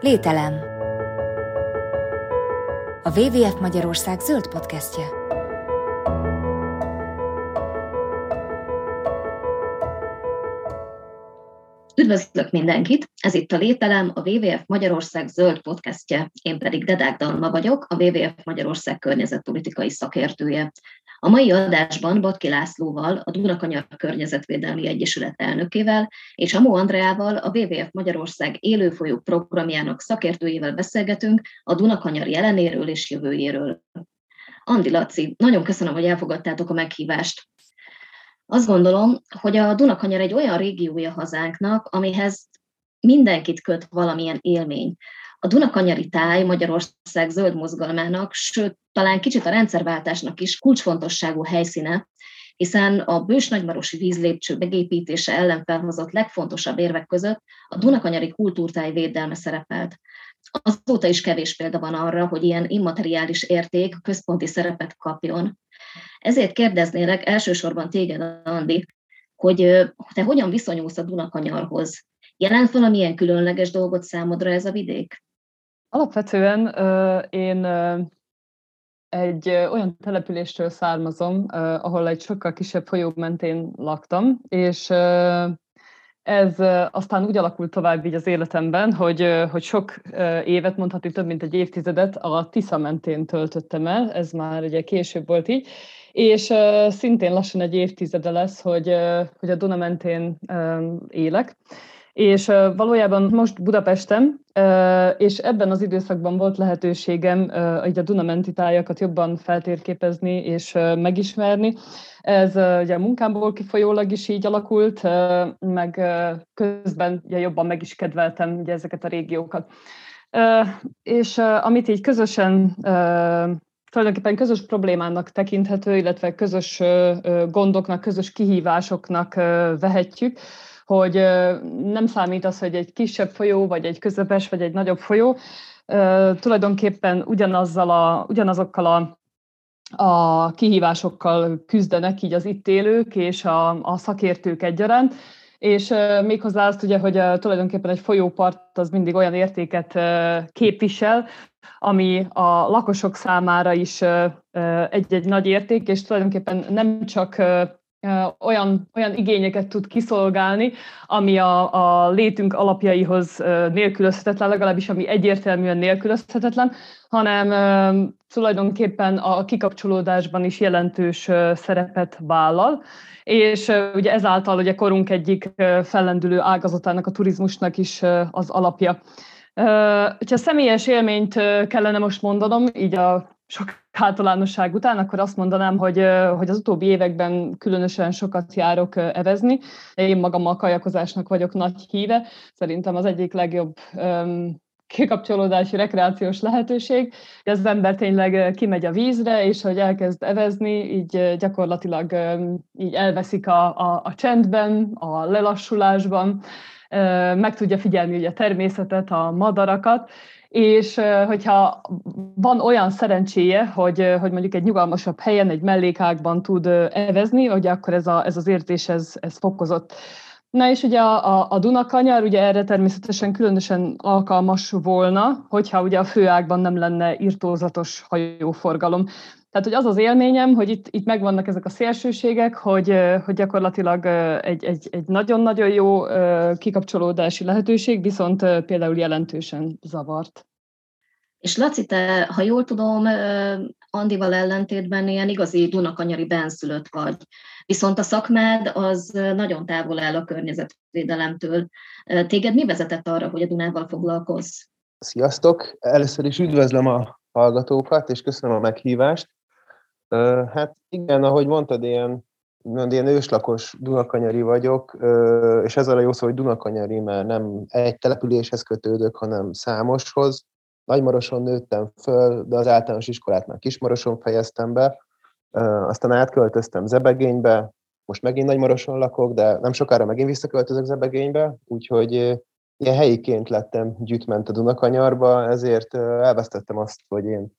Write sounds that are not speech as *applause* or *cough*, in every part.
Lételem. A WWF Magyarország zöld podcastje. Üdvözlök mindenkit! Ez itt a Lételem, a WWF Magyarország zöld podcastje. Én pedig Dedák Dalma vagyok, a WWF Magyarország környezetpolitikai szakértője. A mai adásban Batki Lászlóval, a Dunakanyar Környezetvédelmi Egyesület elnökével és Amó Andreával, a WWF Magyarország élőfolyó programjának szakértőjével beszélgetünk a Dunakanyar jelenéről és jövőjéről. Andi Laci, nagyon köszönöm, hogy elfogadtátok a meghívást. Azt gondolom, hogy a Dunakanyar egy olyan régiója hazánknak, amihez mindenkit köt valamilyen élmény. A Dunakanyari táj Magyarország zöld mozgalmának, sőt, talán kicsit a rendszerváltásnak is kulcsfontosságú helyszíne, hiszen a bős nagymarosi vízlépcső megépítése ellen felhozott legfontosabb érvek között a Dunakanyari kultúrtáj védelme szerepelt. Azóta is kevés példa van arra, hogy ilyen immateriális érték központi szerepet kapjon. Ezért kérdeznélek elsősorban téged, Andi, hogy te hogyan viszonyulsz a Dunakanyarhoz? Jelent valamilyen különleges dolgot számodra ez a vidék? Alapvetően én egy olyan településtől származom, ahol egy sokkal kisebb folyó mentén laktam, és ez aztán úgy alakult tovább így az életemben, hogy, hogy sok évet, mondhatni több mint egy évtizedet a Tisza mentén töltöttem el, ez már ugye később volt így, és szintén lassan egy évtizede lesz, hogy, hogy a Duna mentén élek és valójában most Budapesten, és ebben az időszakban volt lehetőségem a Dunamenti tájakat jobban feltérképezni és megismerni. Ez ugye a munkámból kifolyólag is így alakult, meg közben ugye jobban meg is kedveltem ugye ezeket a régiókat. És amit így közösen tulajdonképpen közös problémának tekinthető, illetve közös gondoknak, közös kihívásoknak vehetjük, hogy nem számít az, hogy egy kisebb folyó, vagy egy közepes, vagy egy nagyobb folyó, tulajdonképpen ugyanazzal a, ugyanazokkal a a kihívásokkal küzdenek így az itt élők és a, a szakértők egyaránt, és méghozzá azt ugye, hogy tulajdonképpen egy folyópart az mindig olyan értéket képvisel, ami a lakosok számára is egy-egy nagy érték, és tulajdonképpen nem csak olyan, olyan igényeket tud kiszolgálni, ami a, a létünk alapjaihoz nélkülözhetetlen, legalábbis ami egyértelműen nélkülözhetetlen, hanem tulajdonképpen a kikapcsolódásban is jelentős szerepet vállal, és ugye ezáltal ugye korunk egyik fellendülő ágazatának, a turizmusnak is az alapja. Ha személyes élményt kellene most mondanom, így a sok általánosság után, akkor azt mondanám, hogy, hogy az utóbbi években különösen sokat járok evezni. Én magam a kajakozásnak vagyok nagy híve. Szerintem az egyik legjobb kikapcsolódási, rekreációs lehetőség, hogy az ember tényleg kimegy a vízre, és hogy elkezd evezni, így gyakorlatilag így elveszik a, a, a csendben, a lelassulásban, meg tudja figyelni ugye a természetet, a madarakat, és hogyha van olyan szerencséje, hogy, hogy mondjuk egy nyugalmasabb helyen, egy mellékágban tud evezni, hogy akkor ez, a, ez az érzés, ez, ez fokozott. Na és ugye a, a, a Dunakanyar ugye erre természetesen különösen alkalmas volna, hogyha ugye a főágban nem lenne irtózatos hajóforgalom. Tehát, hogy az az élményem, hogy itt, itt megvannak ezek a szélsőségek, hogy, hogy gyakorlatilag egy, egy, egy nagyon-nagyon jó kikapcsolódási lehetőség, viszont például jelentősen zavart. És Laci, te, ha jól tudom, Andival ellentétben ilyen igazi Dunakanyari benszülött vagy. Viszont a szakmád az nagyon távol áll a környezetvédelemtől. Téged mi vezetett arra, hogy a Dunával foglalkozz? Sziasztok! Először is üdvözlöm a hallgatókat, és köszönöm a meghívást. Hát igen, ahogy mondtad, ilyen, ilyen őslakos Dunakanyari vagyok, és ez a jó szó, hogy Dunakanyari, mert nem egy településhez kötődök, hanem számoshoz. Nagymaroson nőttem föl, de az általános iskolát már Kismaroson fejeztem be, aztán átköltöztem Zebegénybe, most megint Nagymaroson lakok, de nem sokára megint visszaköltözök Zebegénybe, úgyhogy ilyen helyiként lettem gyűjtment a Dunakanyarba, ezért elvesztettem azt, hogy én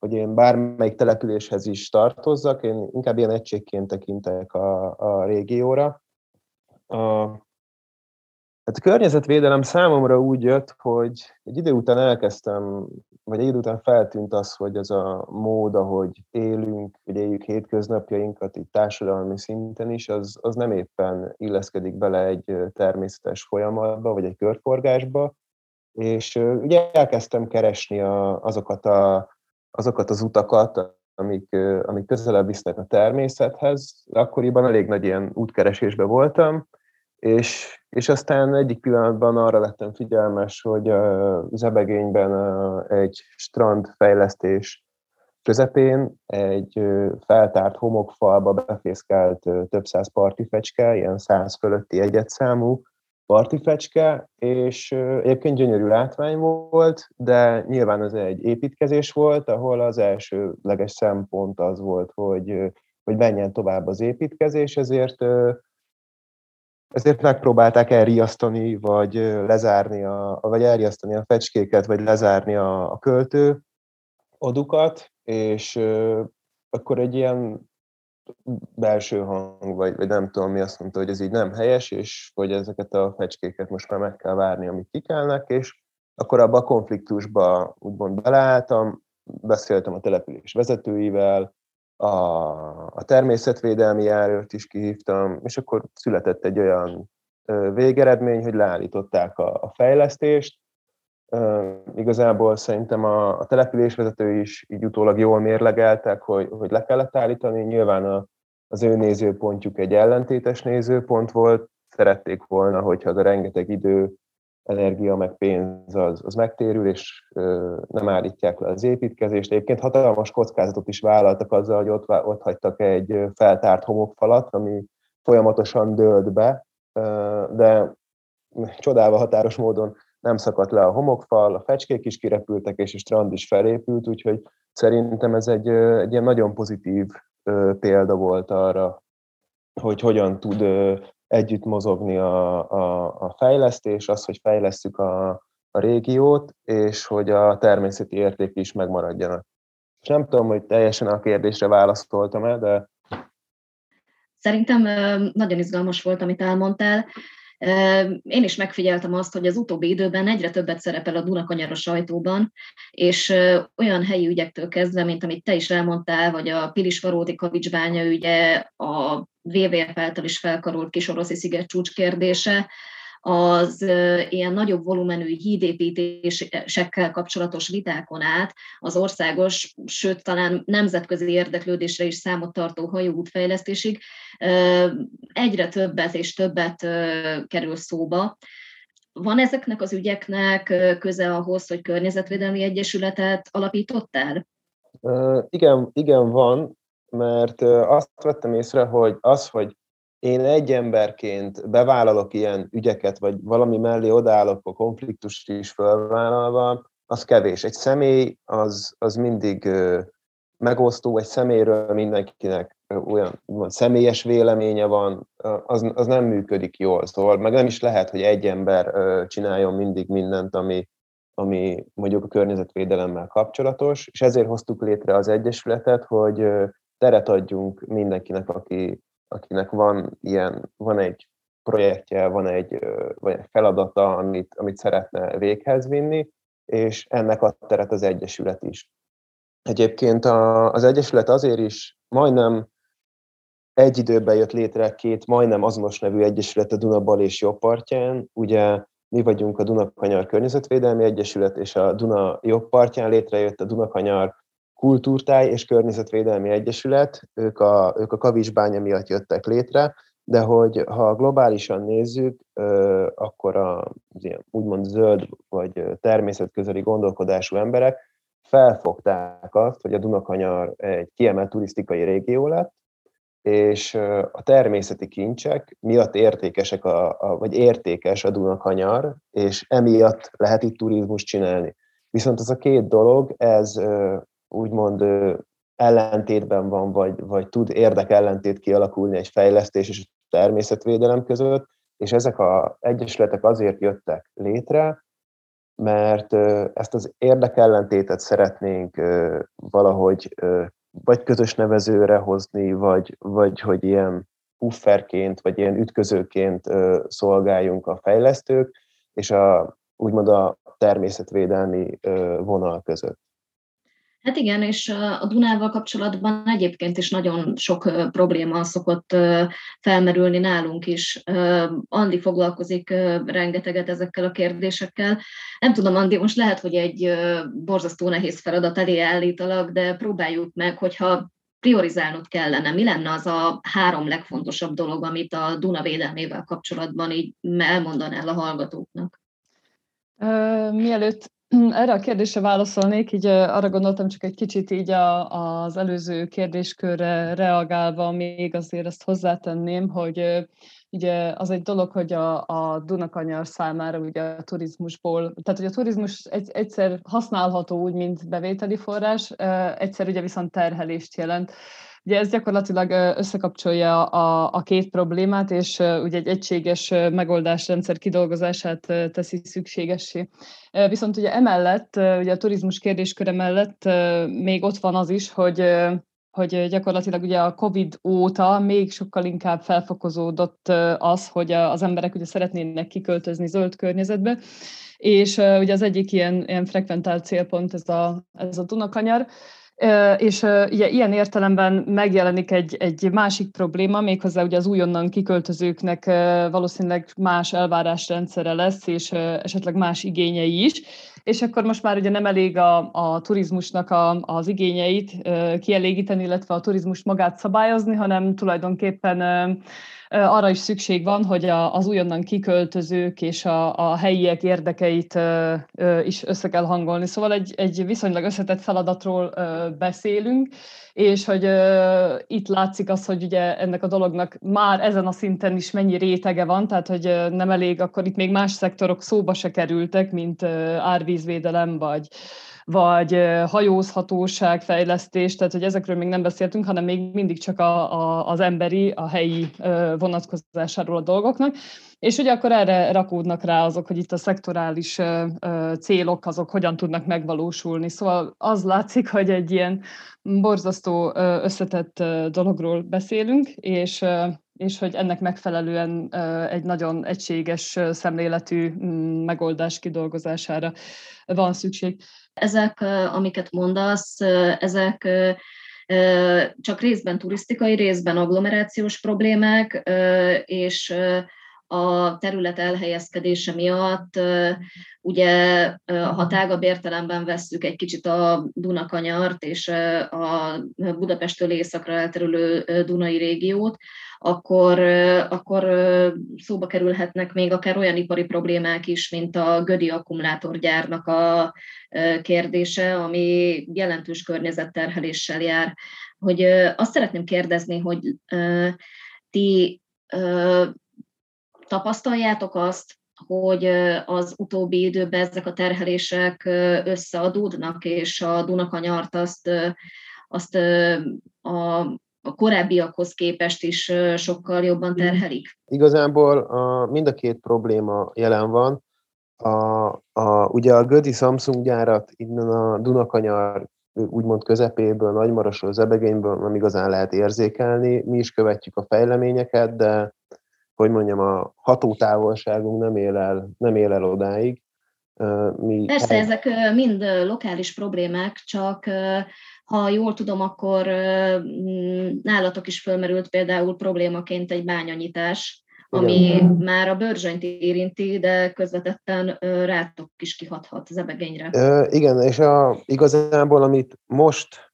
hogy én bármelyik településhez is tartozzak, én inkább ilyen egységként tekintek a, a régióra. A, Hát a környezetvédelem számomra úgy jött, hogy egy idő után elkezdtem, vagy egy idő után feltűnt az, hogy ez a mód, ahogy élünk, hogy éljük hétköznapjainkat itt társadalmi szinten is, az, az nem éppen illeszkedik bele egy természetes folyamatba, vagy egy körforgásba, és ugye elkezdtem keresni a, azokat, a, azokat az utakat, amik, amik közelebb visznek a természethez. Akkoriban elég nagy ilyen útkeresésben voltam, és, és aztán egyik pillanatban arra lettem figyelmes, hogy a Zebegényben egy strandfejlesztés közepén egy feltárt homokfalba befészkelt több száz partifecske, ilyen száz fölötti egyetszámú partifecske, és egyébként gyönyörű látvány volt, de nyilván ez egy építkezés volt, ahol az elsőleges szempont az volt, hogy, hogy menjen tovább az építkezés, ezért ezért megpróbálták elriasztani, vagy lezárni, a, vagy elriasztani a fecskéket, vagy lezárni a, a költő odukat, és akkor egy ilyen belső hang, vagy, vagy nem tudom mi azt mondta, hogy ez így nem helyes, és hogy ezeket a fecskéket most már meg kell várni, amik kikelnek, és akkor abba a konfliktusba úgymond beleálltam, beszéltem a település vezetőivel, a, a természetvédelmi járőrt is kihívtam, és akkor született egy olyan végeredmény, hogy leállították a, a fejlesztést. Igazából szerintem a, a településvezető is így utólag jól mérlegeltek, hogy, hogy le kellett állítani. Nyilván a, az ő nézőpontjuk egy ellentétes nézőpont volt. Szerették volna, hogyha az a rengeteg idő, energia meg pénz az, az megtérül, és ö, nem állítják le az építkezést. Egyébként hatalmas kockázatot is vállaltak azzal, hogy ott, ott hagytak egy feltárt homokfalat, ami folyamatosan dőlt be, ö, de csodálva határos módon nem szakadt le a homokfal, a fecskék is kirepültek, és a strand is felépült, úgyhogy szerintem ez egy, egy ilyen nagyon pozitív példa volt arra, hogy hogyan tud együtt mozogni a, a, a fejlesztés, az, hogy fejlesztjük a, a régiót, és hogy a természeti érték is megmaradjanak. És nem tudom, hogy teljesen a kérdésre válaszoltam-e, de... Szerintem nagyon izgalmas volt, amit elmondtál. Én is megfigyeltem azt, hogy az utóbbi időben egyre többet szerepel a Dunakanyar a sajtóban, és olyan helyi ügyektől kezdve, mint amit te is elmondtál, vagy a Pilisvaróti kavicsbánya ügye, a WWF által is felkarolt kisoroszi sziget csúcs kérdése, az ilyen nagyobb volumenű hídépítésekkel kapcsolatos vitákon át az országos, sőt talán nemzetközi érdeklődésre is számot tartó hajóútfejlesztésig egyre többet és többet kerül szóba. Van ezeknek az ügyeknek köze ahhoz, hogy környezetvédelmi egyesületet alapítottál? Igen, igen, van, mert azt vettem észre, hogy az, hogy én egy emberként bevállalok ilyen ügyeket, vagy valami mellé odállok a konfliktust is felvállalva, az kevés. Egy személy az, az mindig megosztó, egy személyről mindenkinek olyan van, személyes véleménye van, az, az nem működik jól. Szóval meg nem is lehet, hogy egy ember csináljon mindig mindent, ami, ami mondjuk a környezetvédelemmel kapcsolatos, és ezért hoztuk létre az Egyesületet, hogy teret adjunk mindenkinek, aki, akinek van ilyen, van egy projektje, van egy, vagy egy feladata, amit, amit szeretne véghez vinni, és ennek ad teret az Egyesület is. Egyébként a, az Egyesület azért is majdnem egy időben jött létre két majdnem azonos nevű egyesület a Duna bal és jobb partján. Ugye mi vagyunk a Dunakanyar Környezetvédelmi Egyesület, és a Duna jobb partján létrejött a Dunakanyar Kultúrtáj és Környezetvédelmi Egyesület, ők a, ők a kavicsbánya miatt jöttek létre, de hogy ha globálisan nézzük, akkor a ilyen úgymond zöld vagy természetközeli gondolkodású emberek felfogták azt, hogy a Dunakanyar egy kiemelt turisztikai régió lett, és a természeti kincsek miatt értékesek, a, a, vagy értékes a Dunakanyar, és emiatt lehet itt turizmus csinálni. Viszont ez a két dolog, ez úgymond ellentétben van, vagy, vagy tud érdekellentét kialakulni egy fejlesztés és a természetvédelem között, és ezek az egyesületek azért jöttek létre, mert ezt az érdekellentétet szeretnénk valahogy vagy közös nevezőre hozni, vagy, vagy hogy ilyen pufferként, vagy ilyen ütközőként szolgáljunk a fejlesztők, és a, úgymond a természetvédelmi vonal között. Hát igen, és a Dunával kapcsolatban egyébként is nagyon sok probléma szokott felmerülni nálunk is. Andi foglalkozik rengeteget ezekkel a kérdésekkel. Nem tudom, Andi, most lehet, hogy egy borzasztó nehéz feladat elé állítalak, de próbáljuk meg, hogyha priorizálnod kellene. Mi lenne az a három legfontosabb dolog, amit a Duna védelmével kapcsolatban így elmondanál a hallgatóknak? Mielőtt erre a kérdésre válaszolnék, így arra gondoltam csak egy kicsit így a, az előző kérdéskörre reagálva, még azért ezt hozzátenném, hogy ugye az egy dolog, hogy a, a Dunakanyar számára ugye a turizmusból, tehát hogy a turizmus egy, egyszer használható úgy, mint bevételi forrás, egyszer ugye viszont terhelést jelent. Ugye ez gyakorlatilag összekapcsolja a, a két problémát, és ugye egy egységes megoldásrendszer kidolgozását teszi szükségessé. Viszont ugye emellett, ugye a turizmus kérdésköre mellett még ott van az is, hogy hogy gyakorlatilag ugye a COVID óta még sokkal inkább felfokozódott az, hogy az emberek ugye szeretnének kiköltözni zöld környezetbe, és ugye az egyik ilyen, ilyen frekventált célpont ez a, ez a Dunakanyar, és ugye ilyen értelemben megjelenik egy, egy másik probléma, méghozzá ugye az újonnan kiköltözőknek valószínűleg más elvárásrendszere lesz, és esetleg más igényei is, és akkor most már ugye nem elég a, a turizmusnak a, az igényeit kielégíteni, illetve a turizmus magát szabályozni, hanem tulajdonképpen arra is szükség van, hogy a, az újonnan kiköltözők és a, a helyiek érdekeit is össze kell hangolni. Szóval egy, egy viszonylag összetett feladatról beszélünk, és hogy uh, itt látszik az, hogy ugye ennek a dolognak már ezen a szinten is mennyi rétege van, tehát hogy uh, nem elég, akkor itt még más szektorok szóba se kerültek, mint uh, árvízvédelem, vagy vagy hajózhatóság, fejlesztés, tehát hogy ezekről még nem beszéltünk, hanem még mindig csak a, a, az emberi, a helyi vonatkozásáról a dolgoknak. És ugye akkor erre rakódnak rá azok, hogy itt a szektorális célok, azok hogyan tudnak megvalósulni. Szóval az látszik, hogy egy ilyen borzasztó összetett dologról beszélünk, és és hogy ennek megfelelően egy nagyon egységes szemléletű mm, megoldás kidolgozására van szükség. Ezek, amiket mondasz, ezek csak részben turisztikai, részben agglomerációs problémák, és a terület elhelyezkedése miatt, ugye ha tágabb értelemben vesszük egy kicsit a Dunakanyart és a Budapesttől északra elterülő Dunai régiót, akkor, akkor szóba kerülhetnek még akár olyan ipari problémák is, mint a Gödi akkumulátorgyárnak a kérdése, ami jelentős környezetterheléssel jár. Hogy azt szeretném kérdezni, hogy ti tapasztaljátok azt, hogy az utóbbi időben ezek a terhelések összeadódnak, és a Dunakanyart azt, azt a a korábbiakhoz képest is sokkal jobban terhelik? Igazából a, mind a két probléma jelen van. A, a, ugye a Gödi Samsung gyárat innen a Dunakanyar úgymond közepéből, Nagymarosról, Zebegényből nem igazán lehet érzékelni. Mi is követjük a fejleményeket, de hogy mondjam, a hatótávolságunk nem él el, nem él el odáig. Mi Persze, el... ezek mind lokális problémák, csak ha jól tudom, akkor nálatok is fölmerült például problémaként egy bányanyitás, ami Igen. már a bőrzsönyt érinti, de közvetetten rátok is kihathat zebegényre. Igen, és a, igazából amit most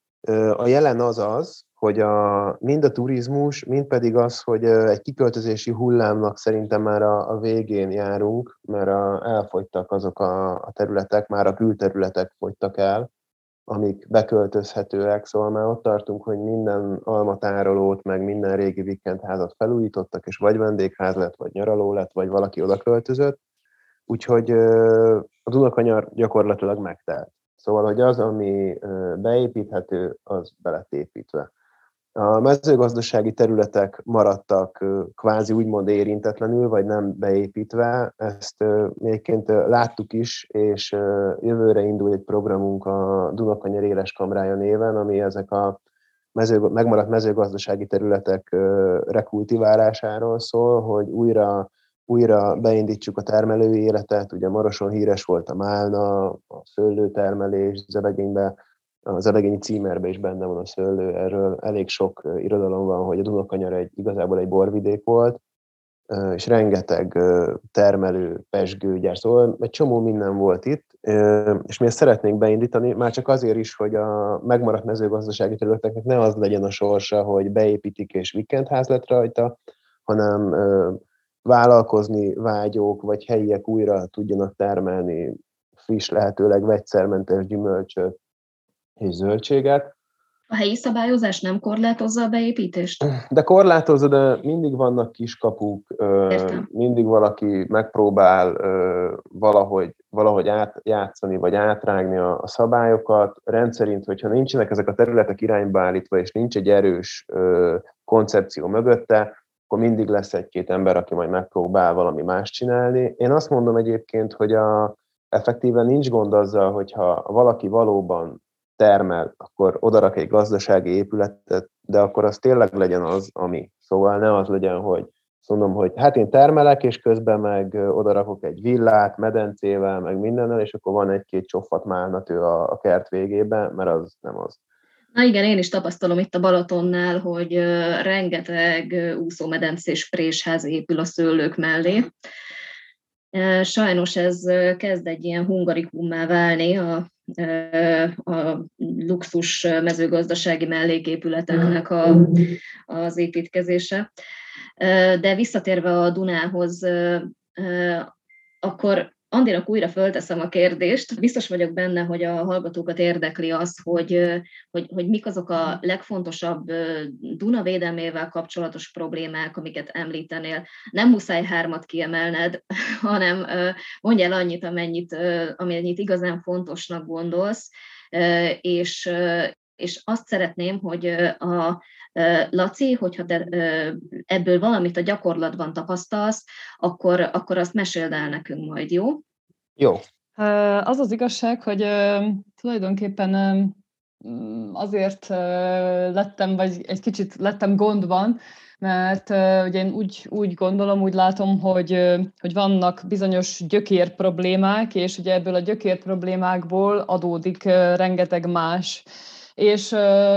a jelen az az, hogy a, mind a turizmus, mind pedig az, hogy egy kiköltözési hullámnak szerintem már a, a végén járunk, mert a, elfogytak azok a, a területek, már a külterületek fogytak el, amik beköltözhetőek, szóval már ott tartunk, hogy minden almatárolót, meg minden régi vikendházat felújítottak, és vagy vendégház lett, vagy nyaraló lett, vagy valaki oda költözött. Úgyhogy a Dunakanyar gyakorlatilag megtelt. Szóval, hogy az, ami beépíthető, az lett építve. A mezőgazdasági területek maradtak kvázi úgymond érintetlenül, vagy nem beépítve. Ezt egyébként láttuk is, és jövőre indul egy programunk a Dunakanyar Éles Kamrája néven, ami ezek a mező, megmaradt mezőgazdasági területek rekultiválásáról szól, hogy újra, újra beindítsuk a termelői életet. Ugye Maroson híres volt a málna, a szőlőtermelés, Zebegényben, a Zebegényi címerben is benne van a szőlő, erről elég sok irodalom van, hogy a Dunakanyar egy, igazából egy borvidék volt, és rengeteg termelő, pesgőgyár, szóval egy csomó minden volt itt, és mi ezt szeretnénk beindítani, már csak azért is, hogy a megmaradt mezőgazdasági területeknek ne az legyen a sorsa, hogy beépítik és vikendház lett rajta, hanem vállalkozni vágyók vagy helyiek újra tudjanak termelni friss, lehetőleg vegyszermentes gyümölcsöt és zöldséget, a helyi szabályozás nem korlátozza a beépítést? De korlátozza, de mindig vannak kiskapuk, Értem. mindig valaki megpróbál valahogy, valahogy átjátszani, vagy átrágni a, a szabályokat. Rendszerint, hogyha nincsenek ezek a területek irányba állítva, és nincs egy erős koncepció mögötte, akkor mindig lesz egy-két ember, aki majd megpróbál valami más csinálni. Én azt mondom egyébként, hogy a, effektíven nincs gond azzal, hogyha valaki valóban termel, akkor odarak egy gazdasági épületet, de akkor az tényleg legyen az, ami. Szóval ne az legyen, hogy mondom, hogy hát én termelek, és közben meg odarakok egy villát, medencével, meg mindennel, és akkor van egy-két csofat málnatő a, a kert végében, mert az nem az. Na igen, én is tapasztalom itt a Balatonnál, hogy rengeteg úszómedencés présház épül a szőlők mellé. Sajnos ez kezd egy ilyen hungarikummá válni a a luxus mezőgazdasági melléképületeknek a, az építkezése. De visszatérve a Dunához, akkor Andinak újra fölteszem a kérdést. Biztos vagyok benne, hogy a hallgatókat érdekli az, hogy, hogy, hogy mik azok a legfontosabb Duna védelmével kapcsolatos problémák, amiket említenél. Nem muszáj hármat kiemelned, *laughs* hanem mondj el annyit, amennyit, amennyit igazán fontosnak gondolsz, és, és azt szeretném, hogy a Laci, hogyha te ebből valamit a gyakorlatban tapasztalsz, akkor, akkor azt meséld el nekünk majd, jó? Jó. Az az igazság, hogy tulajdonképpen azért lettem, vagy egy kicsit lettem gondban, mert ugye én úgy, úgy gondolom, úgy látom, hogy, hogy vannak bizonyos gyökér problémák, és ugye ebből a gyökér problémákból adódik rengeteg más és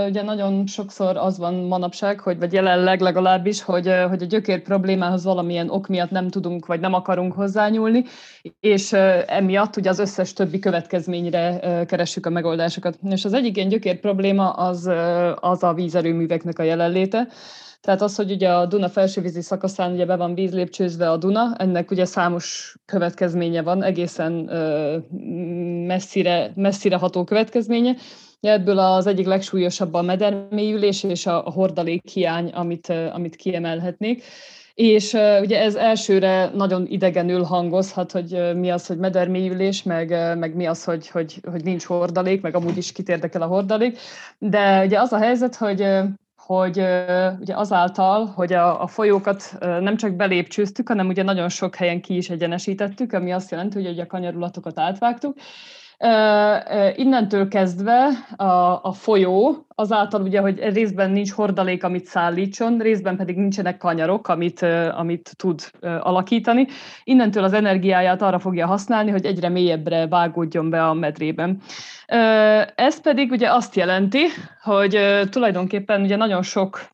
ugye nagyon sokszor az van manapság, hogy vagy jelenleg legalábbis, hogy, hogy a gyökér problémához valamilyen ok miatt nem tudunk, vagy nem akarunk hozzányúlni, és emiatt ugye az összes többi következményre keressük a megoldásokat. És az egyik ilyen gyökér probléma az, az a vízerőműveknek a jelenléte, tehát az, hogy ugye a Duna felsővízi szakaszán ugye be van vízlépcsőzve a Duna, ennek ugye számos következménye van, egészen messzire, messzire ható következménye, Ebből az egyik legsúlyosabb a medermélyülés és a hordalék hiány, amit, amit kiemelhetnék. És ugye ez elsőre nagyon idegenül hangozhat, hogy mi az, hogy medermélyülés, meg, meg mi az, hogy, hogy, hogy nincs hordalék, meg amúgy is kit érdekel a hordalék. De ugye az a helyzet, hogy hogy ugye azáltal, hogy a, a folyókat nem csak belépcsőztük, hanem ugye nagyon sok helyen ki is egyenesítettük, ami azt jelenti, hogy a kanyarulatokat átvágtuk, Innentől kezdve a, a folyó, azáltal ugye, hogy részben nincs hordalék, amit szállítson, részben pedig nincsenek kanyarok, amit, amit tud alakítani. Innentől az energiáját arra fogja használni, hogy egyre mélyebbre vágódjon be a medrében. Ez pedig ugye azt jelenti, hogy tulajdonképpen ugye nagyon sok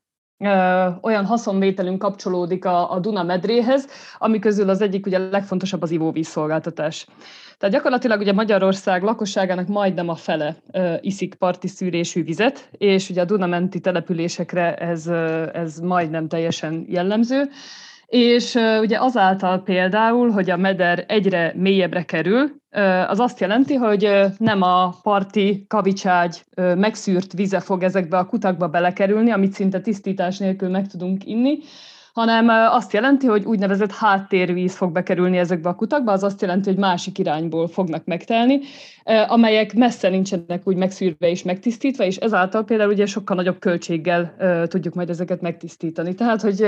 olyan haszonvételünk kapcsolódik a, a Duna medréhez, ami közül az egyik ugye legfontosabb az ivóvízszolgáltatás. Tehát gyakorlatilag ugye Magyarország lakosságának majdnem a fele iszik parti szűrésű vizet, és ugye a Dunamenti településekre ez, ez majdnem teljesen jellemző. És ugye azáltal például, hogy a meder egyre mélyebbre kerül, az azt jelenti, hogy nem a parti kavicságy megszűrt vize fog ezekbe a kutakba belekerülni, amit szinte tisztítás nélkül meg tudunk inni, hanem azt jelenti, hogy úgynevezett háttérvíz fog bekerülni ezekbe a kutakba, az azt jelenti, hogy másik irányból fognak megtelni, amelyek messze nincsenek úgy megszűrve és megtisztítva, és ezáltal például ugye sokkal nagyobb költséggel tudjuk majd ezeket megtisztítani. Tehát, hogy,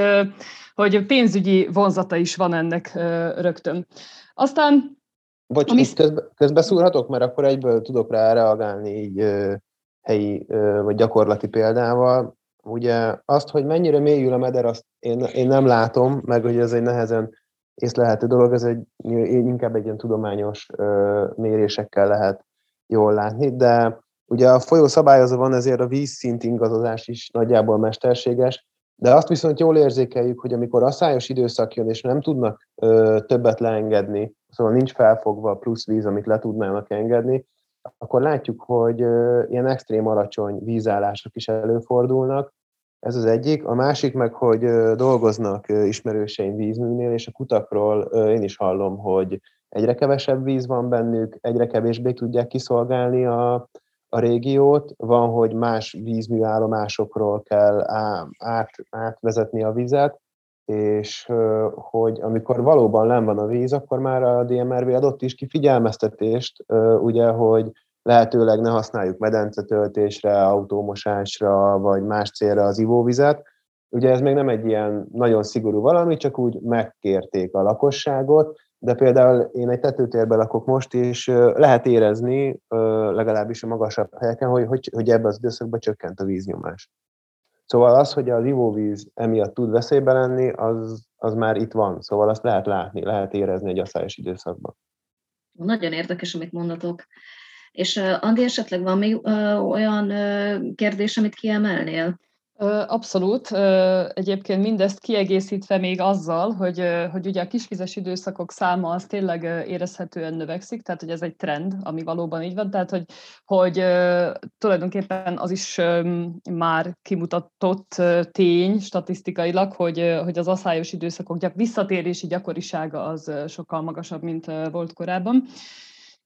hogy pénzügyi vonzata is van ennek rögtön. Aztán Bocs, ami... közbe, közbeszúrhatok, mert akkor egyből tudok rá reagálni így helyi vagy gyakorlati példával. Ugye azt, hogy mennyire mélyül a meder, azt én, én nem látom, meg hogy ez egy nehezen észlelhető dolog, ez egy, inkább egy ilyen tudományos mérésekkel lehet jól látni, de ugye a folyó szabályozó van, ezért a vízszint ingadozás is nagyjából mesterséges, de azt viszont jól érzékeljük, hogy amikor asszályos időszak jön, és nem tudnak ö, többet leengedni, szóval nincs felfogva plusz víz, amit le tudnának engedni, akkor látjuk, hogy ö, ilyen extrém alacsony vízállások is előfordulnak. Ez az egyik. A másik meg, hogy dolgoznak ismerőseim vízműnél, és a kutakról én is hallom, hogy egyre kevesebb víz van bennük, egyre kevésbé tudják kiszolgálni a, a régiót, van, hogy más vízműállomásokról kell át, átvezetni a vizet, és hogy amikor valóban nem van a víz, akkor már a DMRV adott is ki figyelmeztetést, ugye, hogy lehetőleg ne használjuk medencetöltésre, autómosásra, vagy más célra az ivóvizet. Ugye ez még nem egy ilyen nagyon szigorú valami, csak úgy megkérték a lakosságot, de például én egy tetőtérben lakok most, és lehet érezni, legalábbis a magasabb helyeken, hogy, hogy, hogy ebben az időszakban csökkent a víznyomás. Szóval az, hogy az ivóvíz emiatt tud veszélybe lenni, az, az már itt van. Szóval azt lehet látni, lehet érezni egy asszályos időszakban. Nagyon érdekes, amit mondatok. És Andi, esetleg van még olyan kérdés, amit kiemelnél? Abszolút. Egyébként mindezt kiegészítve még azzal, hogy, hogy ugye a kisvizes időszakok száma az tényleg érezhetően növekszik, tehát hogy ez egy trend, ami valóban így van, tehát hogy, hogy tulajdonképpen az is már kimutatott tény statisztikailag, hogy, hogy az asszályos időszakok visszatérési gyakorisága az sokkal magasabb, mint volt korábban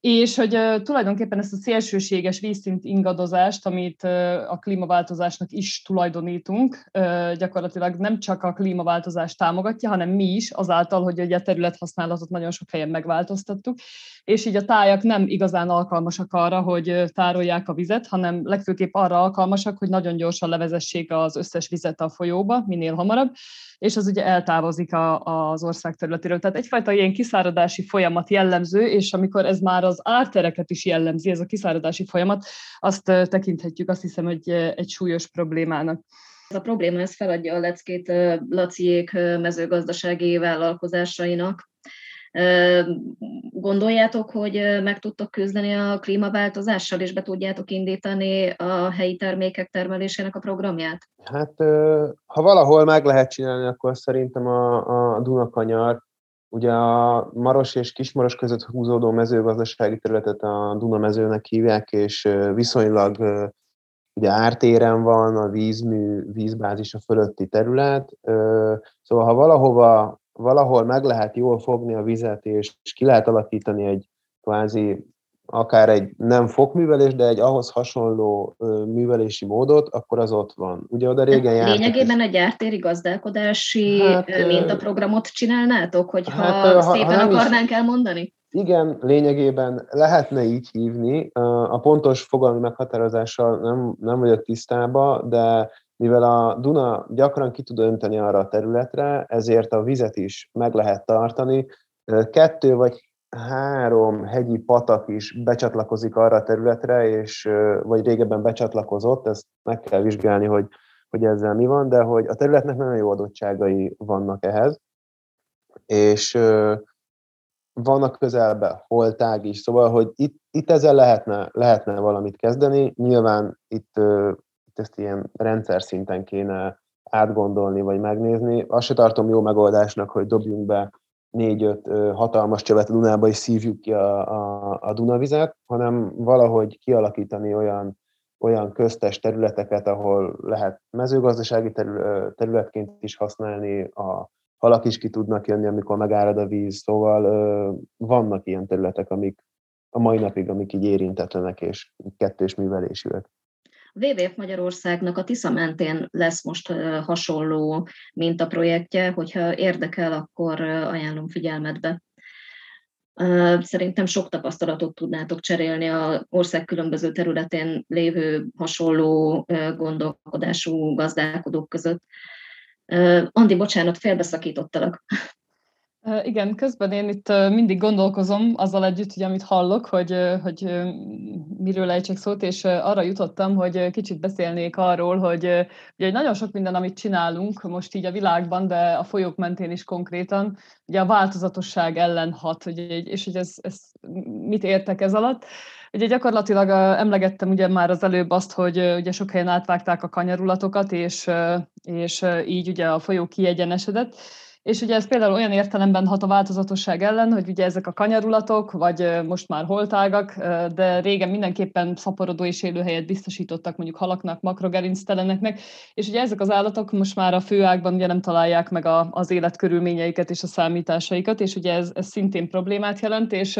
és hogy uh, tulajdonképpen ezt a szélsőséges vízszint ingadozást, amit uh, a klímaváltozásnak is tulajdonítunk, uh, gyakorlatilag nem csak a klímaváltozást támogatja, hanem mi is, azáltal, hogy ugye a területhasználatot nagyon sok helyen megváltoztattuk, és így a tájak nem igazán alkalmasak arra, hogy tárolják a vizet, hanem legfőképp arra alkalmasak, hogy nagyon gyorsan levezessék az összes vizet a folyóba, minél hamarabb, és az ugye eltávozik a, az ország területéről. Tehát egyfajta ilyen kiszáradási folyamat jellemző, és amikor ez már az ártereket is jellemzi, ez a kiszáradási folyamat, azt tekinthetjük azt hiszem, hogy egy súlyos problémának. A probléma, ez feladja a leckét Laciék mezőgazdasági vállalkozásainak, Gondoljátok, hogy meg tudtok küzdeni a klímaváltozással, és be tudjátok indítani a helyi termékek termelésének a programját? Hát, ha valahol meg lehet csinálni, akkor szerintem a, a Dunakanyar, ugye a Maros és Kismaros között húzódó mezőgazdasági területet a Dunamezőnek hívják, és viszonylag ugye ártéren van a vízmű, vízbázis a fölötti terület, szóval ha valahova valahol meg lehet jól fogni a vizet, és ki lehet alakítani egy kvázi akár egy nem fokművelés, de egy ahhoz hasonló művelési módot, akkor az ott van. Ugye oda régen jártak. Lényegében egy gyártéri gazdálkodási hát, mintaprogramot csinálnátok, hogyha hát, szépen ha akarnánk is, elmondani? Igen, lényegében lehetne így hívni. A pontos fogalmi meghatározással nem, nem vagyok tisztában, de mivel a Duna gyakran ki tud önteni arra a területre, ezért a vizet is meg lehet tartani. Kettő vagy három hegyi patak is becsatlakozik arra a területre, és, vagy régebben becsatlakozott, ezt meg kell vizsgálni, hogy, hogy ezzel mi van, de hogy a területnek nagyon jó adottságai vannak ehhez, és vannak közelben holtág is, szóval, hogy itt, itt ezzel lehetne, lehetne valamit kezdeni. Nyilván itt itt ezt ilyen rendszer szinten kéne átgondolni vagy megnézni. Azt se tartom jó megoldásnak, hogy dobjunk be négy-öt hatalmas csövet Dunába, és szívjuk ki a, a, a Dunavizet, hanem valahogy kialakítani olyan, olyan köztes területeket, ahol lehet mezőgazdasági területként is használni, a halak is ki tudnak jönni, amikor megárad a víz, szóval vannak ilyen területek, amik a mai napig, amik így érintetlenek és kettős művelésűek. WWF Magyarországnak a Tisza mentén lesz most hasonló mint a projektje, hogyha érdekel, akkor ajánlom figyelmetbe. Szerintem sok tapasztalatot tudnátok cserélni a ország különböző területén lévő hasonló gondolkodású gazdálkodók között. Andi, bocsánat, félbeszakítottalak. Igen, közben én itt mindig gondolkozom azzal együtt, hogy amit hallok, hogy, hogy miről ejtsek szót, és arra jutottam, hogy kicsit beszélnék arról, hogy ugye nagyon sok minden, amit csinálunk most így a világban, de a folyók mentén is konkrétan, ugye a változatosság ellen hat, ugye, és hogy ez, ez mit értek ez alatt. Ugye gyakorlatilag emlegettem ugye már az előbb azt, hogy ugye sok helyen átvágták a kanyarulatokat, és, és így ugye a folyó kiegyenesedett, és ugye ez például olyan értelemben hat a változatosság ellen, hogy ugye ezek a kanyarulatok, vagy most már holtágak, de régen mindenképpen szaporodó és élőhelyet biztosítottak mondjuk halaknak, makrogerincteleneknek, és ugye ezek az állatok most már a főágban ugye nem találják meg a, az életkörülményeiket és a számításaikat, és ugye ez, ez szintén problémát jelent, és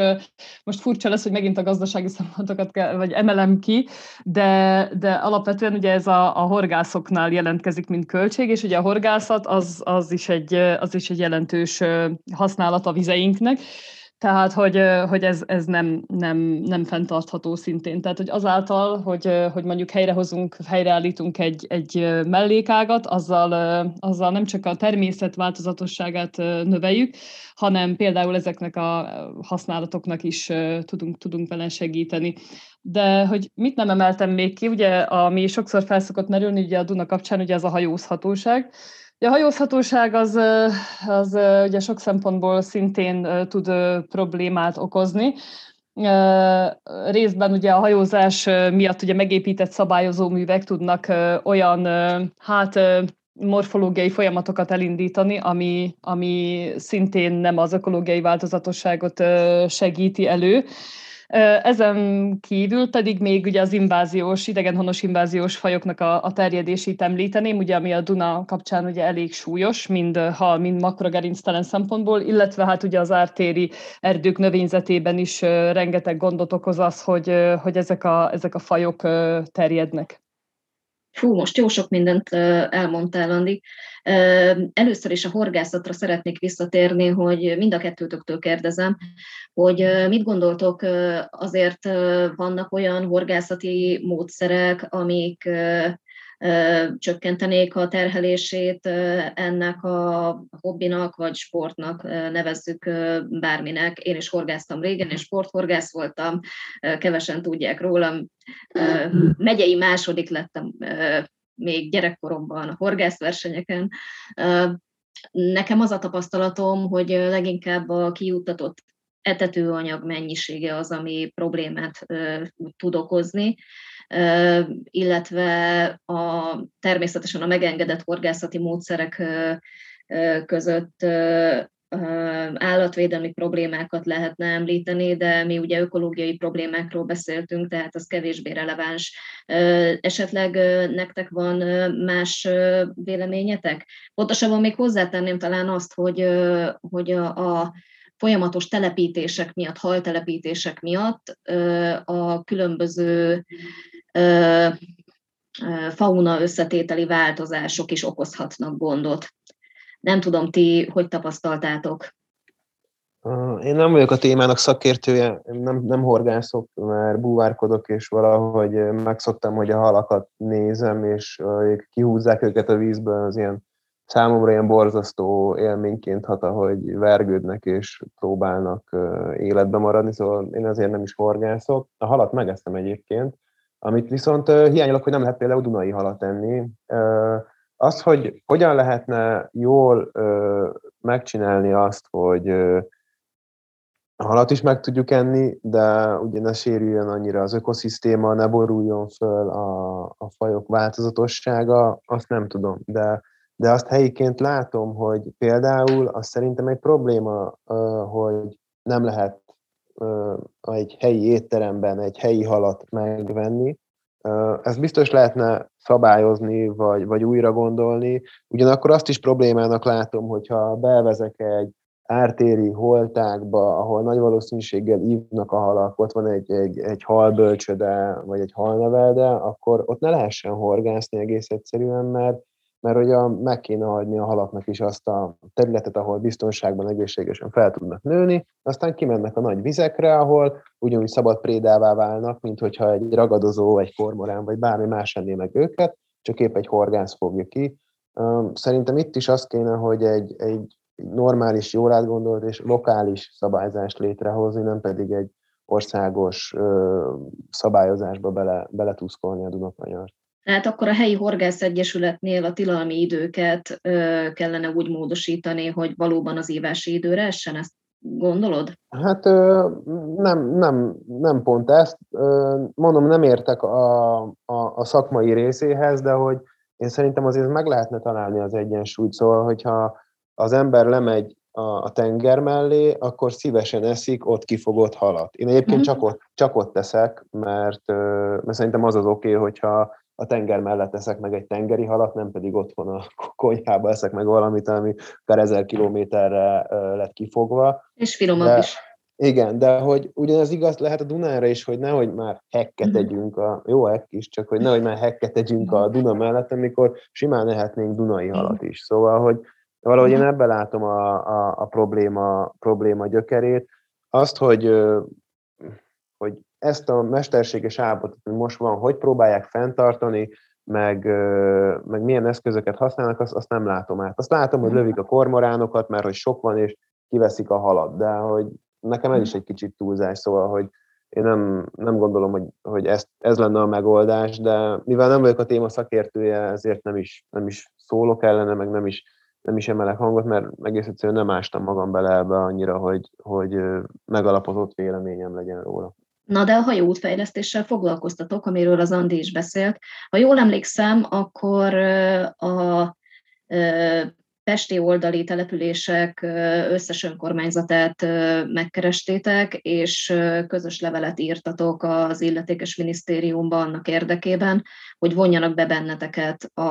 most furcsa lesz, hogy megint a gazdasági szempontokat kell, vagy emelem ki, de, de alapvetően ugye ez a, a horgászoknál jelentkezik, mint költség, és ugye a horgászat az, az is egy, az az is egy jelentős használat a vizeinknek, tehát, hogy, hogy ez, ez nem, nem, nem fenntartható szintén. Tehát, hogy azáltal, hogy, hogy mondjuk helyrehozunk, helyreállítunk egy, egy mellékágat, azzal, azzal nem csak a természet változatosságát növeljük, hanem például ezeknek a használatoknak is tudunk, tudunk vele segíteni. De hogy mit nem emeltem még ki, ugye ami sokszor felszokott merülni ugye a Duna kapcsán, ugye ez a hajózhatóság, a hajózhatóság az, az ugye sok szempontból szintén tud problémát okozni. Részben ugye a hajózás miatt ugye megépített szabályozó művek tudnak olyan hát morfológiai folyamatokat elindítani, ami, ami szintén nem az ökológiai változatosságot segíti elő. Ezen kívül pedig még ugye az inváziós, idegenhonos inváziós fajoknak a, a terjedését említeném, ugye ami a Duna kapcsán ugye elég súlyos, mind hal, mind makrogerinctelen szempontból, illetve hát ugye az ártéri erdők növényzetében is rengeteg gondot okoz az, hogy, hogy ezek, a, ezek a fajok terjednek. Fú, most jó sok mindent elmondtál, Andi. Először is a horgászatra szeretnék visszatérni, hogy mind a kettőtöktől kérdezem, hogy mit gondoltok, azért vannak olyan horgászati módszerek, amik csökkentenék a terhelését ennek a hobbinak vagy sportnak, nevezzük bárminek. Én is horgáztam régen, és sporthorgász voltam, kevesen tudják rólam. Megyei második lettem még gyerekkoromban a horgászversenyeken. Nekem az a tapasztalatom, hogy leginkább a kijuttatott etetőanyag mennyisége az, ami problémát tud okozni illetve a, természetesen a megengedett horgászati módszerek között állatvédelmi problémákat lehetne említeni, de mi ugye ökológiai problémákról beszéltünk, tehát az kevésbé releváns. Esetleg nektek van más véleményetek? Pontosabban még hozzátenném talán azt, hogy, hogy a, a folyamatos telepítések miatt, haltelepítések miatt a különböző fauna összetételi változások is okozhatnak gondot. Nem tudom, ti hogy tapasztaltátok? Én nem vagyok a témának szakértője, nem, nem horgászok, mert búvárkodok, és valahogy megszoktam, hogy a halakat nézem, és kihúzzák őket a vízből, az ilyen számomra ilyen borzasztó élményként hat, ahogy vergődnek és próbálnak életbe maradni, szóval én azért nem is horgászok. A halat megesztem egyébként, amit viszont hiányolok, hogy nem lehet például Dunai halat enni. Az, hogy hogyan lehetne jól megcsinálni azt, hogy a halat is meg tudjuk enni, de ugye ne sérüljön annyira az ökoszisztéma, ne boruljon föl a, a fajok változatossága, azt nem tudom. De, de azt helyiként látom, hogy például az szerintem egy probléma, hogy nem lehet egy helyi étteremben egy helyi halat megvenni. Ezt biztos lehetne szabályozni, vagy, vagy újra gondolni. Ugyanakkor azt is problémának látom, hogyha bevezek egy ártéri holtákba, ahol nagy valószínűséggel ívnak a halak, ott van egy, egy, egy halbölcsöde, vagy egy halnevelde, akkor ott ne lehessen horgászni egész egyszerűen, mert mert ugye meg kéne hagyni a halaknak is azt a területet, ahol biztonságban, egészségesen fel tudnak nőni, aztán kimennek a nagy vizekre, ahol ugyanúgy szabad prédává válnak, mint hogyha egy ragadozó, egy kormorán, vagy bármi más enné meg őket, csak épp egy horgász fogja ki. Szerintem itt is az kéne, hogy egy, egy normális, jól átgondolt és lokális szabályzást létrehozni, nem pedig egy országos szabályozásba bele, beletuszkolni a Dunakanyart. Tehát akkor a helyi horgász egyesületnél a tilalmi időket kellene úgy módosítani, hogy valóban az ívási időre essen, ezt gondolod? Hát nem, nem, nem pont ezt. Mondom, nem értek a, a, a szakmai részéhez, de hogy én szerintem azért meg lehetne találni az egyensúlyt, szóval, hogyha az ember lemegy a, a tenger mellé, akkor szívesen eszik ott kifogott halat. Én egyébként uh-huh. csak, ott, csak ott teszek, mert, mert szerintem az az oké, okay, hogyha a tenger mellett eszek meg egy tengeri halat, nem pedig otthon a *laughs* konyhába eszek meg valamit, ami akár ezer kilométerre lett kifogva. És finomabb de, is. Igen, de hogy ugyanez igaz lehet a Dunára is, hogy nehogy már hekket mhm. tegyünk, a, jó hekk is, csak hogy nehogy már hekket tegyünk a Duna mellett, amikor simán ehetnénk Dunai halat is. Szóval, hogy valahogy én ebben látom a, a, a probléma, probléma gyökerét. Azt, hogy, hogy ezt a mesterséges állapotot, ami most van, hogy próbálják fenntartani, meg, meg milyen eszközöket használnak, azt, azt nem látom át. Azt látom, hogy lövik a kormoránokat, mert hogy sok van, és kiveszik a halat, de hogy nekem ez is egy kicsit túlzás, szóval, hogy én nem, nem gondolom, hogy, hogy ez, ez lenne a megoldás, de mivel nem vagyok a téma szakértője, ezért nem is, nem is szólok ellene, meg nem is, nem is emelek hangot, mert egész egyszerűen nem ástam magam bele ebbe annyira, hogy, hogy megalapozott véleményem legyen róla. Na de a hajóútfejlesztéssel foglalkoztatok, amiről az Andi is beszélt. Ha jól emlékszem, akkor a pesti oldali települések összes önkormányzatát megkerestétek, és közös levelet írtatok az illetékes minisztériumban annak érdekében, hogy vonjanak be benneteket a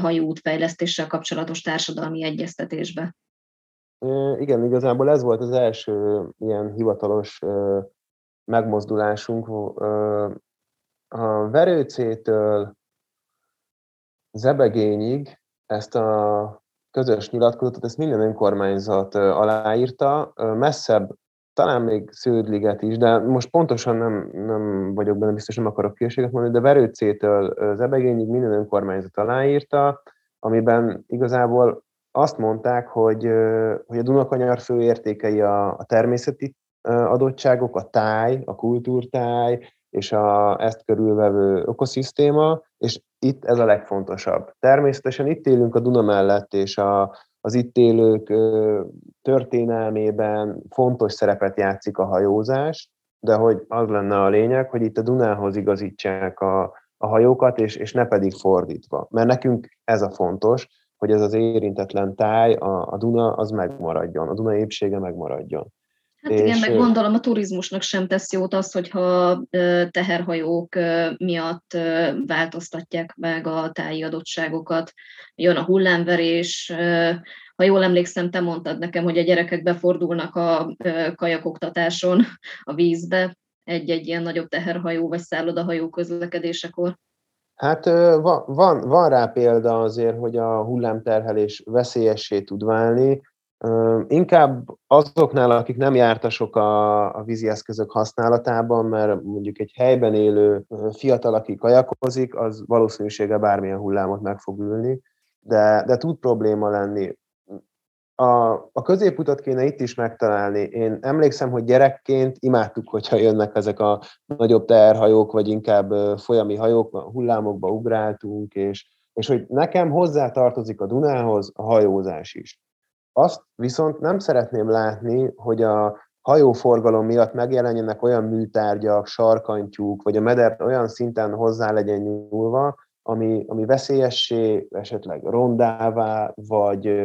hajóútfejlesztéssel kapcsolatos társadalmi egyeztetésbe. Igen, igazából ez volt az első ilyen hivatalos megmozdulásunk. A Verőcétől Zebegényig ezt a közös nyilatkozatot, ezt minden önkormányzat aláírta, messzebb, talán még Sződliget is, de most pontosan nem, nem vagyok benne, biztos nem akarok kérséget mondani, de Verőcétől Zebegényig minden önkormányzat aláírta, amiben igazából azt mondták, hogy, hogy a Dunakanyar fő értékei a, a természeti adottságok, a táj, a kultúrtáj, és a ezt körülvevő ökoszisztéma, és itt ez a legfontosabb. Természetesen itt élünk a Duna mellett, és a, az itt élők történelmében fontos szerepet játszik a hajózás, de hogy az lenne a lényeg, hogy itt a Dunához igazítsák a, a hajókat, és, és ne pedig fordítva. Mert nekünk ez a fontos, hogy ez az érintetlen táj, a, a Duna, az megmaradjon, a Duna épsége megmaradjon. Hát igen, meg gondolom a turizmusnak sem tesz jót az, hogyha teherhajók miatt változtatják meg a táji adottságokat. Jön a hullámverés, ha jól emlékszem, te mondtad nekem, hogy a gyerekek befordulnak a kajakoktatáson a vízbe egy-egy ilyen nagyobb teherhajó vagy szállodahajó közlekedésekor. Hát van, van, van rá példa azért, hogy a hullámterhelés veszélyessé tud válni, Inkább azoknál, akik nem jártasok a, a vízi eszközök használatában, mert mondjuk egy helyben élő fiatal, aki kajakozik, az valószínűsége bármilyen hullámot meg fog ülni, de, de tud probléma lenni. A, a középutat kéne itt is megtalálni. Én emlékszem, hogy gyerekként imádtuk, hogyha jönnek ezek a nagyobb teherhajók, vagy inkább folyami hajók, hullámokba ugráltunk, és, és hogy nekem hozzá tartozik a Dunához a hajózás is azt viszont nem szeretném látni, hogy a hajóforgalom miatt megjelenjenek olyan műtárgyak, sarkantyúk, vagy a meder olyan szinten hozzá legyen nyúlva, ami, ami veszélyessé, esetleg rondává, vagy,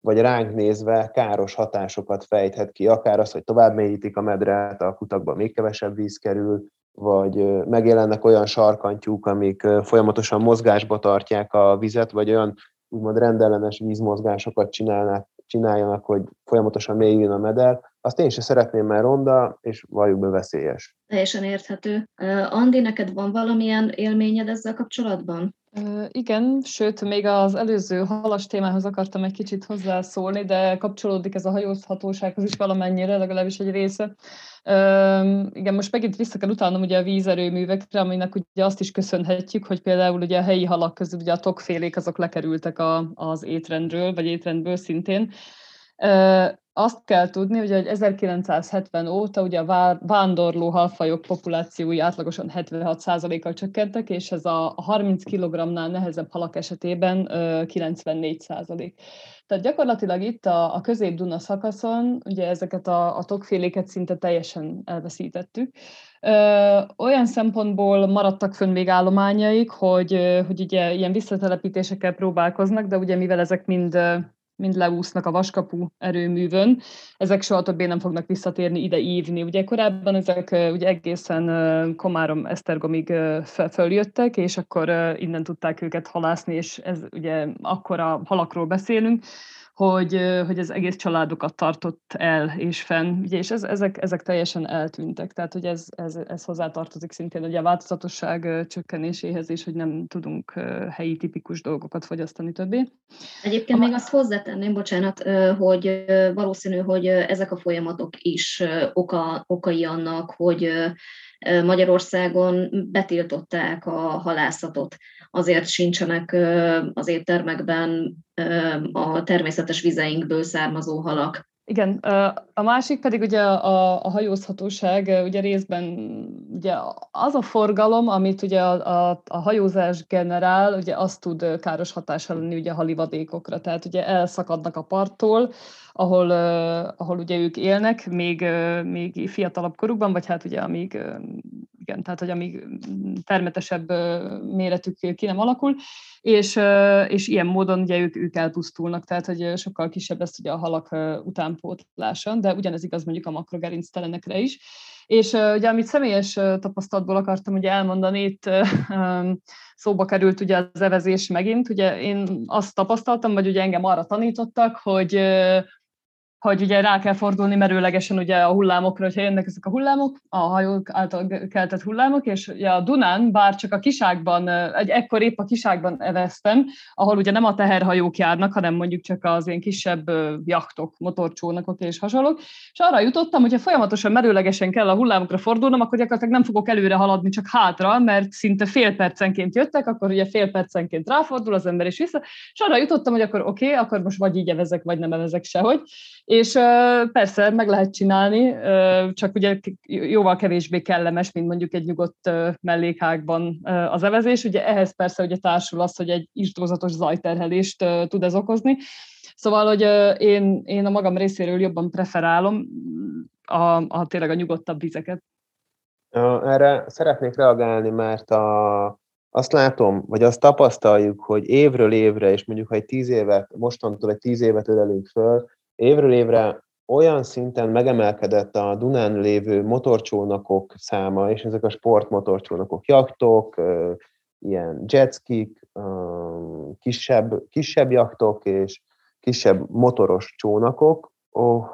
vagy ránk nézve káros hatásokat fejthet ki, akár az, hogy tovább mélyítik a medret, a kutakban még kevesebb víz kerül, vagy megjelennek olyan sarkantyúk, amik folyamatosan mozgásba tartják a vizet, vagy olyan úgymond rendellenes vízmozgásokat csinálnak, csináljanak, hogy folyamatosan mélyüljön a meder, azt én sem szeretném, mert ronda, és valljuk be veszélyes. Teljesen érthető. Andi, neked van valamilyen élményed ezzel kapcsolatban? Igen, sőt, még az előző halas témához akartam egy kicsit hozzászólni, de kapcsolódik ez a hajózhatósághoz is valamennyire, legalábbis egy része. Igen, most megint vissza kell utalnom ugye a vízerőművekre, aminek ugye azt is köszönhetjük, hogy például ugye a helyi halak közül ugye a tokfélék azok lekerültek a, az étrendről, vagy étrendből szintén. Azt kell tudni, hogy 1970 óta ugye a vándorló halfajok populációi átlagosan 76%-kal csökkentek, és ez a 30 kg-nál nehezebb halak esetében 94%. Tehát gyakorlatilag itt a, a közép-Duna szakaszon ugye ezeket a, a tokféléket szinte teljesen elveszítettük. Ö, olyan szempontból maradtak fönn még állományaik, hogy, hogy ugye ilyen visszatelepítésekkel próbálkoznak, de ugye mivel ezek mind mind leúsznak a vaskapu erőművön, ezek soha többé nem fognak visszatérni ide ívni. Ugye korábban ezek ugye egészen Komárom Esztergomig följöttek, és akkor innen tudták őket halászni, és ez ugye akkor a halakról beszélünk, hogy, hogy ez egész családokat tartott el és fenn, ugye, és ez, ezek, ezek teljesen eltűntek, tehát hogy ez, ez, ez hozzátartozik szintén ugye a változatosság csökkenéséhez is, hogy nem tudunk helyi tipikus dolgokat fogyasztani többé. Egyébként a... még azt hozzátenném, bocsánat, hogy valószínű, hogy ezek a folyamatok is oka, okai annak, hogy Magyarországon betiltották a halászatot azért sincsenek az éttermekben a természetes vizeinkből származó halak. Igen, a másik pedig ugye a, a hajózhatóság, ugye részben ugye az a forgalom, amit ugye a, a, a hajózás generál, ugye azt tud káros hatással lenni ugye a halivadékokra, tehát ugye elszakadnak a parttól, ahol, ahol ugye ők élnek, még, még fiatalabb korukban, vagy hát ugye amíg igen, tehát hogy amíg termetesebb méretük ki nem alakul, és, és ilyen módon ugye ők, ők elpusztulnak, tehát hogy sokkal kisebb lesz ugye a halak utánpótlása, de ugyanez igaz mondjuk a makrogerinctelenekre is. És ugye amit személyes tapasztalatból akartam ugye elmondani, itt szóba került ugye az evezés megint, ugye én azt tapasztaltam, vagy ugye engem arra tanítottak, hogy hogy ugye rá kell fordulni merőlegesen ugye a hullámokra, hogyha jönnek ezek a hullámok, a hajók által keltett hullámok, és ugye a Dunán, bár csak a kiságban, egy ekkor épp a kiságban eveztem, ahol ugye nem a teherhajók járnak, hanem mondjuk csak az ilyen kisebb jachtok, motorcsónakok és hasonlók, és arra jutottam, hogyha folyamatosan merőlegesen kell a hullámokra fordulnom, akkor gyakorlatilag nem fogok előre haladni, csak hátra, mert szinte fél percenként jöttek, akkor ugye fél percenként ráfordul az ember és vissza, és arra jutottam, hogy akkor oké, okay, akkor most vagy így evezek, vagy nem evezek sehogy. És persze meg lehet csinálni, csak ugye jóval kevésbé kellemes, mint mondjuk egy nyugodt mellékhágban az evezés. Ugye ehhez persze ugye társul az, hogy egy isdózatos zajterhelést tud ez okozni. Szóval, hogy én, én a magam részéről jobban preferálom a, a tényleg a nyugodtabb vizeket. Erre szeretnék reagálni, mert a, azt látom, vagy azt tapasztaljuk, hogy évről évre, és mondjuk ha egy tíz évet, mostantól egy tíz évet ölelünk föl, évről évre olyan szinten megemelkedett a Dunán lévő motorcsónakok száma, és ezek a sportmotorcsónakok, jaktok, ilyen jetskik, kisebb, kisebb jaktok és kisebb motoros csónakok,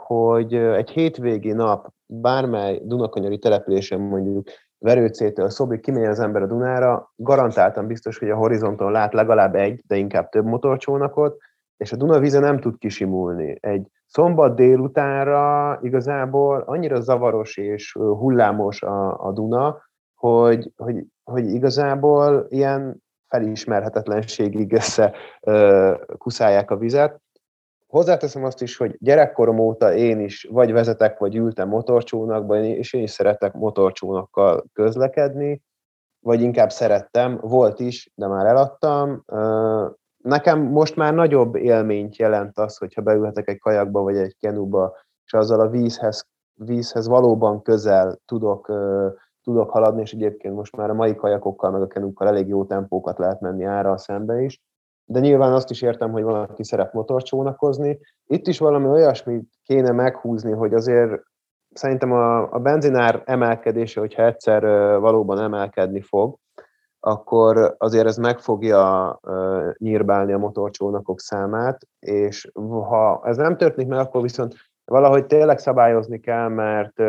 hogy egy hétvégi nap bármely Dunakanyari településen mondjuk Verőcétől Szobig kimegy az ember a Dunára, garantáltan biztos, hogy a horizonton lát legalább egy, de inkább több motorcsónakot, és a Dunavíze nem tud kisimulni. Egy szombat délutánra igazából annyira zavaros és hullámos a, a Duna, hogy, hogy, hogy igazából ilyen felismerhetetlenségig össze ö, kuszálják a vizet. Hozzáteszem azt is, hogy gyerekkorom óta én is vagy vezetek, vagy ültem motorcsónakban, és én is szeretek motorcsónakkal közlekedni, vagy inkább szerettem, volt is, de már eladtam. Nekem most már nagyobb élményt jelent az, hogyha beülhetek egy kajakba vagy egy kenuba, és azzal a vízhez, vízhez valóban közel tudok, tudok haladni, és egyébként most már a mai kajakokkal, meg a kenukkal elég jó tempókat lehet menni ára a szembe is. De nyilván azt is értem, hogy valaki szeret motorcsónakozni. Itt is valami olyasmi kéne meghúzni, hogy azért szerintem a, a benzinár emelkedése, hogyha egyszer valóban emelkedni fog, akkor azért ez meg fogja nyírbálni a motorcsónakok számát, és ha ez nem történik meg, akkor viszont valahogy tényleg szabályozni kell, mert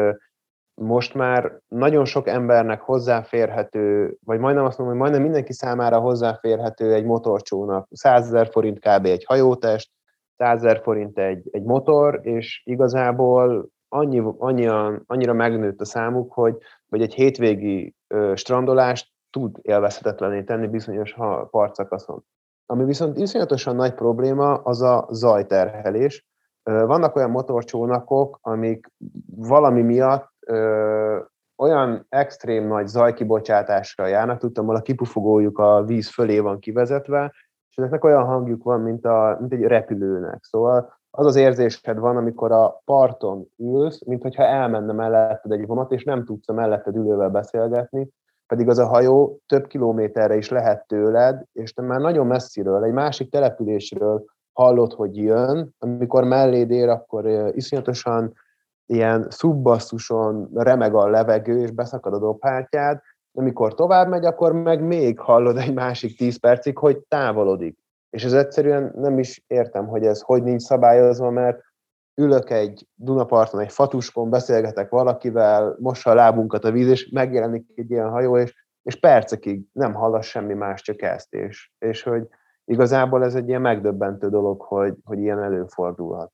most már nagyon sok embernek hozzáférhető, vagy majdnem azt mondom, hogy majdnem mindenki számára hozzáférhető egy motorcsónak. 100 ezer forint kb. egy hajótest, 100 ezer forint egy, egy motor, és igazából annyi, annyian, annyira megnőtt a számuk, hogy, hogy egy hétvégi strandolást tud élvezhetetlené tenni bizonyos partszakaszon. Ami viszont iszonyatosan nagy probléma, az a zajterhelés. Vannak olyan motorcsónakok, amik valami miatt olyan extrém nagy zajkibocsátásra járnak, tudtam, a kipufogójuk a víz fölé van kivezetve, és ezeknek olyan hangjuk van, mint, a, mint egy repülőnek. Szóval az az érzésed van, amikor a parton ülsz, mintha elmenne melletted egy vonat, és nem tudsz a melletted ülővel beszélgetni, pedig az a hajó több kilométerre is lehet tőled, és te már nagyon messziről, egy másik településről hallod, hogy jön, amikor melléd ér, akkor iszonyatosan ilyen szubbasszuson remeg a levegő, és beszakad a dobhártyád, amikor tovább megy, akkor meg még hallod egy másik tíz percig, hogy távolodik. És ez egyszerűen nem is értem, hogy ez hogy nincs szabályozva, mert ülök egy Dunaparton, egy fatuskon, beszélgetek valakivel, mossa a lábunkat a víz, és megjelenik egy ilyen hajó, és, és percekig nem hallasz semmi más, csak ezt. És, és hogy igazából ez egy ilyen megdöbbentő dolog, hogy, hogy ilyen előfordulhat.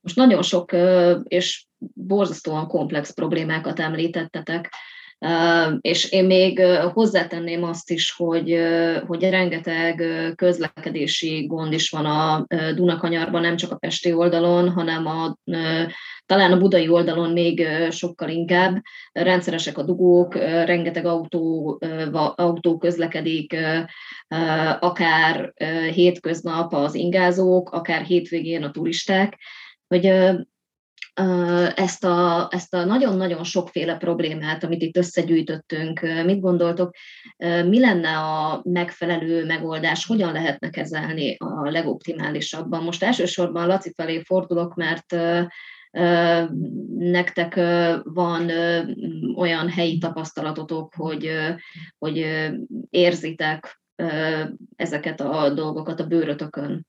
Most nagyon sok és borzasztóan komplex problémákat említettetek, és én még hozzátenném azt is, hogy, hogy rengeteg közlekedési gond is van a Dunakanyarban, nem csak a pesti oldalon, hanem a, talán a budai oldalon még sokkal inkább. Rendszeresek a dugók, rengeteg autó, autó közlekedik, akár hétköznap az ingázók, akár hétvégén a turisták, hogy ezt a, ezt a nagyon-nagyon sokféle problémát, amit itt összegyűjtöttünk, mit gondoltok, mi lenne a megfelelő megoldás, hogyan lehetne kezelni a legoptimálisabban? Most elsősorban Laci felé fordulok, mert nektek van olyan helyi tapasztalatotok, hogy, hogy érzitek ezeket a dolgokat a bőrötökön?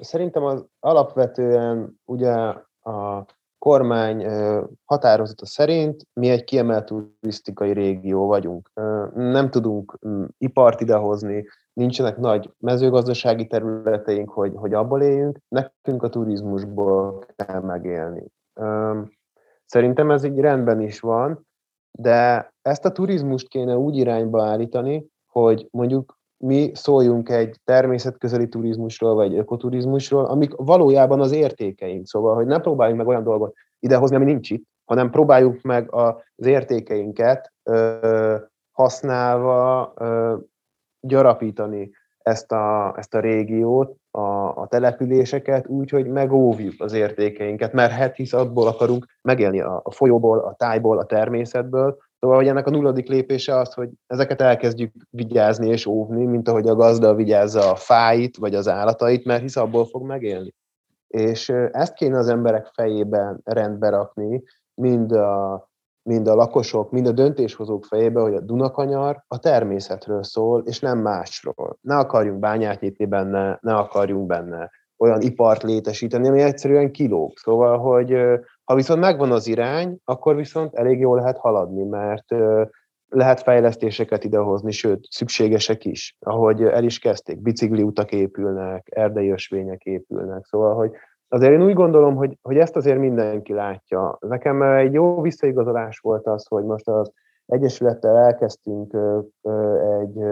Szerintem az alapvetően ugye a kormány határozata szerint mi egy kiemelt turisztikai régió vagyunk. Nem tudunk ipart idehozni, nincsenek nagy mezőgazdasági területeink, hogy, hogy abból éljünk, nekünk a turizmusból kell megélni. Szerintem ez így rendben is van, de ezt a turizmust kéne úgy irányba állítani, hogy mondjuk mi szóljunk egy természetközeli turizmusról, vagy ökoturizmusról, amik valójában az értékeink. Szóval, hogy ne próbáljunk meg olyan dolgot idehozni, ami nincs itt, hanem próbáljuk meg az értékeinket ö, használva ö, gyarapítani ezt a, ezt a régiót, a, a településeket úgy, hogy megóvjuk az értékeinket, mert hát hisz abból akarunk megélni a, a folyóból, a tájból, a természetből, Szóval, hogy ennek a nulladik lépése az, hogy ezeket elkezdjük vigyázni és óvni, mint ahogy a gazda vigyázza a fáit vagy az állatait, mert hisz abból fog megélni. És ezt kéne az emberek fejében rendbe rakni, mind a, mind a lakosok, mind a döntéshozók fejébe, hogy a Dunakanyar a természetről szól, és nem másról. Ne akarjunk bányát nyitni benne, ne akarjunk benne olyan ipart létesíteni, ami egyszerűen kilóg. Szóval, hogy ha viszont megvan az irány, akkor viszont elég jól lehet haladni, mert lehet fejlesztéseket idehozni, sőt, szükségesek is. Ahogy el is kezdték, bicikliutak épülnek, erdei ösvények épülnek, szóval, hogy azért én úgy gondolom, hogy, hogy ezt azért mindenki látja. Nekem egy jó visszaigazolás volt az, hogy most az Egyesülettel elkezdtünk egy,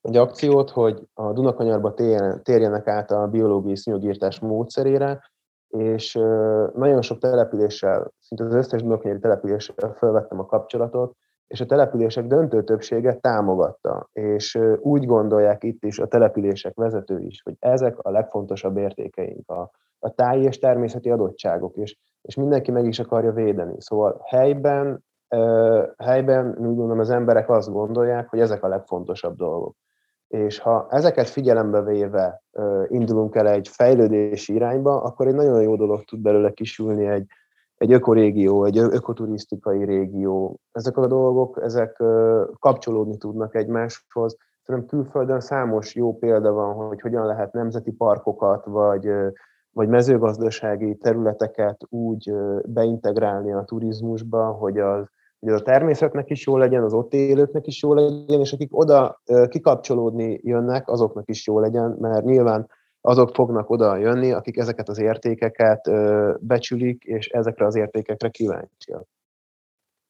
egy akciót, hogy a Dunakanyarba térjenek át a biológiai szúnyogírtás módszerére, és nagyon sok településsel, szinte az összes Dunakanyari településsel felvettem a kapcsolatot, és a települések döntő többsége támogatta, és úgy gondolják itt is a települések vezetői is, hogy ezek a legfontosabb értékeink, a, a táji és természeti adottságok, és, és mindenki meg is akarja védeni. Szóval helyben, helyben úgy gondolom az emberek azt gondolják, hogy ezek a legfontosabb dolgok és ha ezeket figyelembe véve indulunk el egy fejlődési irányba, akkor egy nagyon jó dolog tud belőle kisülni egy, egy ökorégió, egy ökoturisztikai régió. Ezek a dolgok, ezek kapcsolódni tudnak egymáshoz. Szerintem külföldön számos jó példa van, hogy hogyan lehet nemzeti parkokat, vagy, vagy mezőgazdasági területeket úgy beintegrálni a turizmusba, hogy az hogy a természetnek is jó legyen, az ott élőknek is jó legyen, és akik oda kikapcsolódni jönnek, azoknak is jó legyen, mert nyilván azok fognak oda jönni, akik ezeket az értékeket becsülik, és ezekre az értékekre kíváncsiak.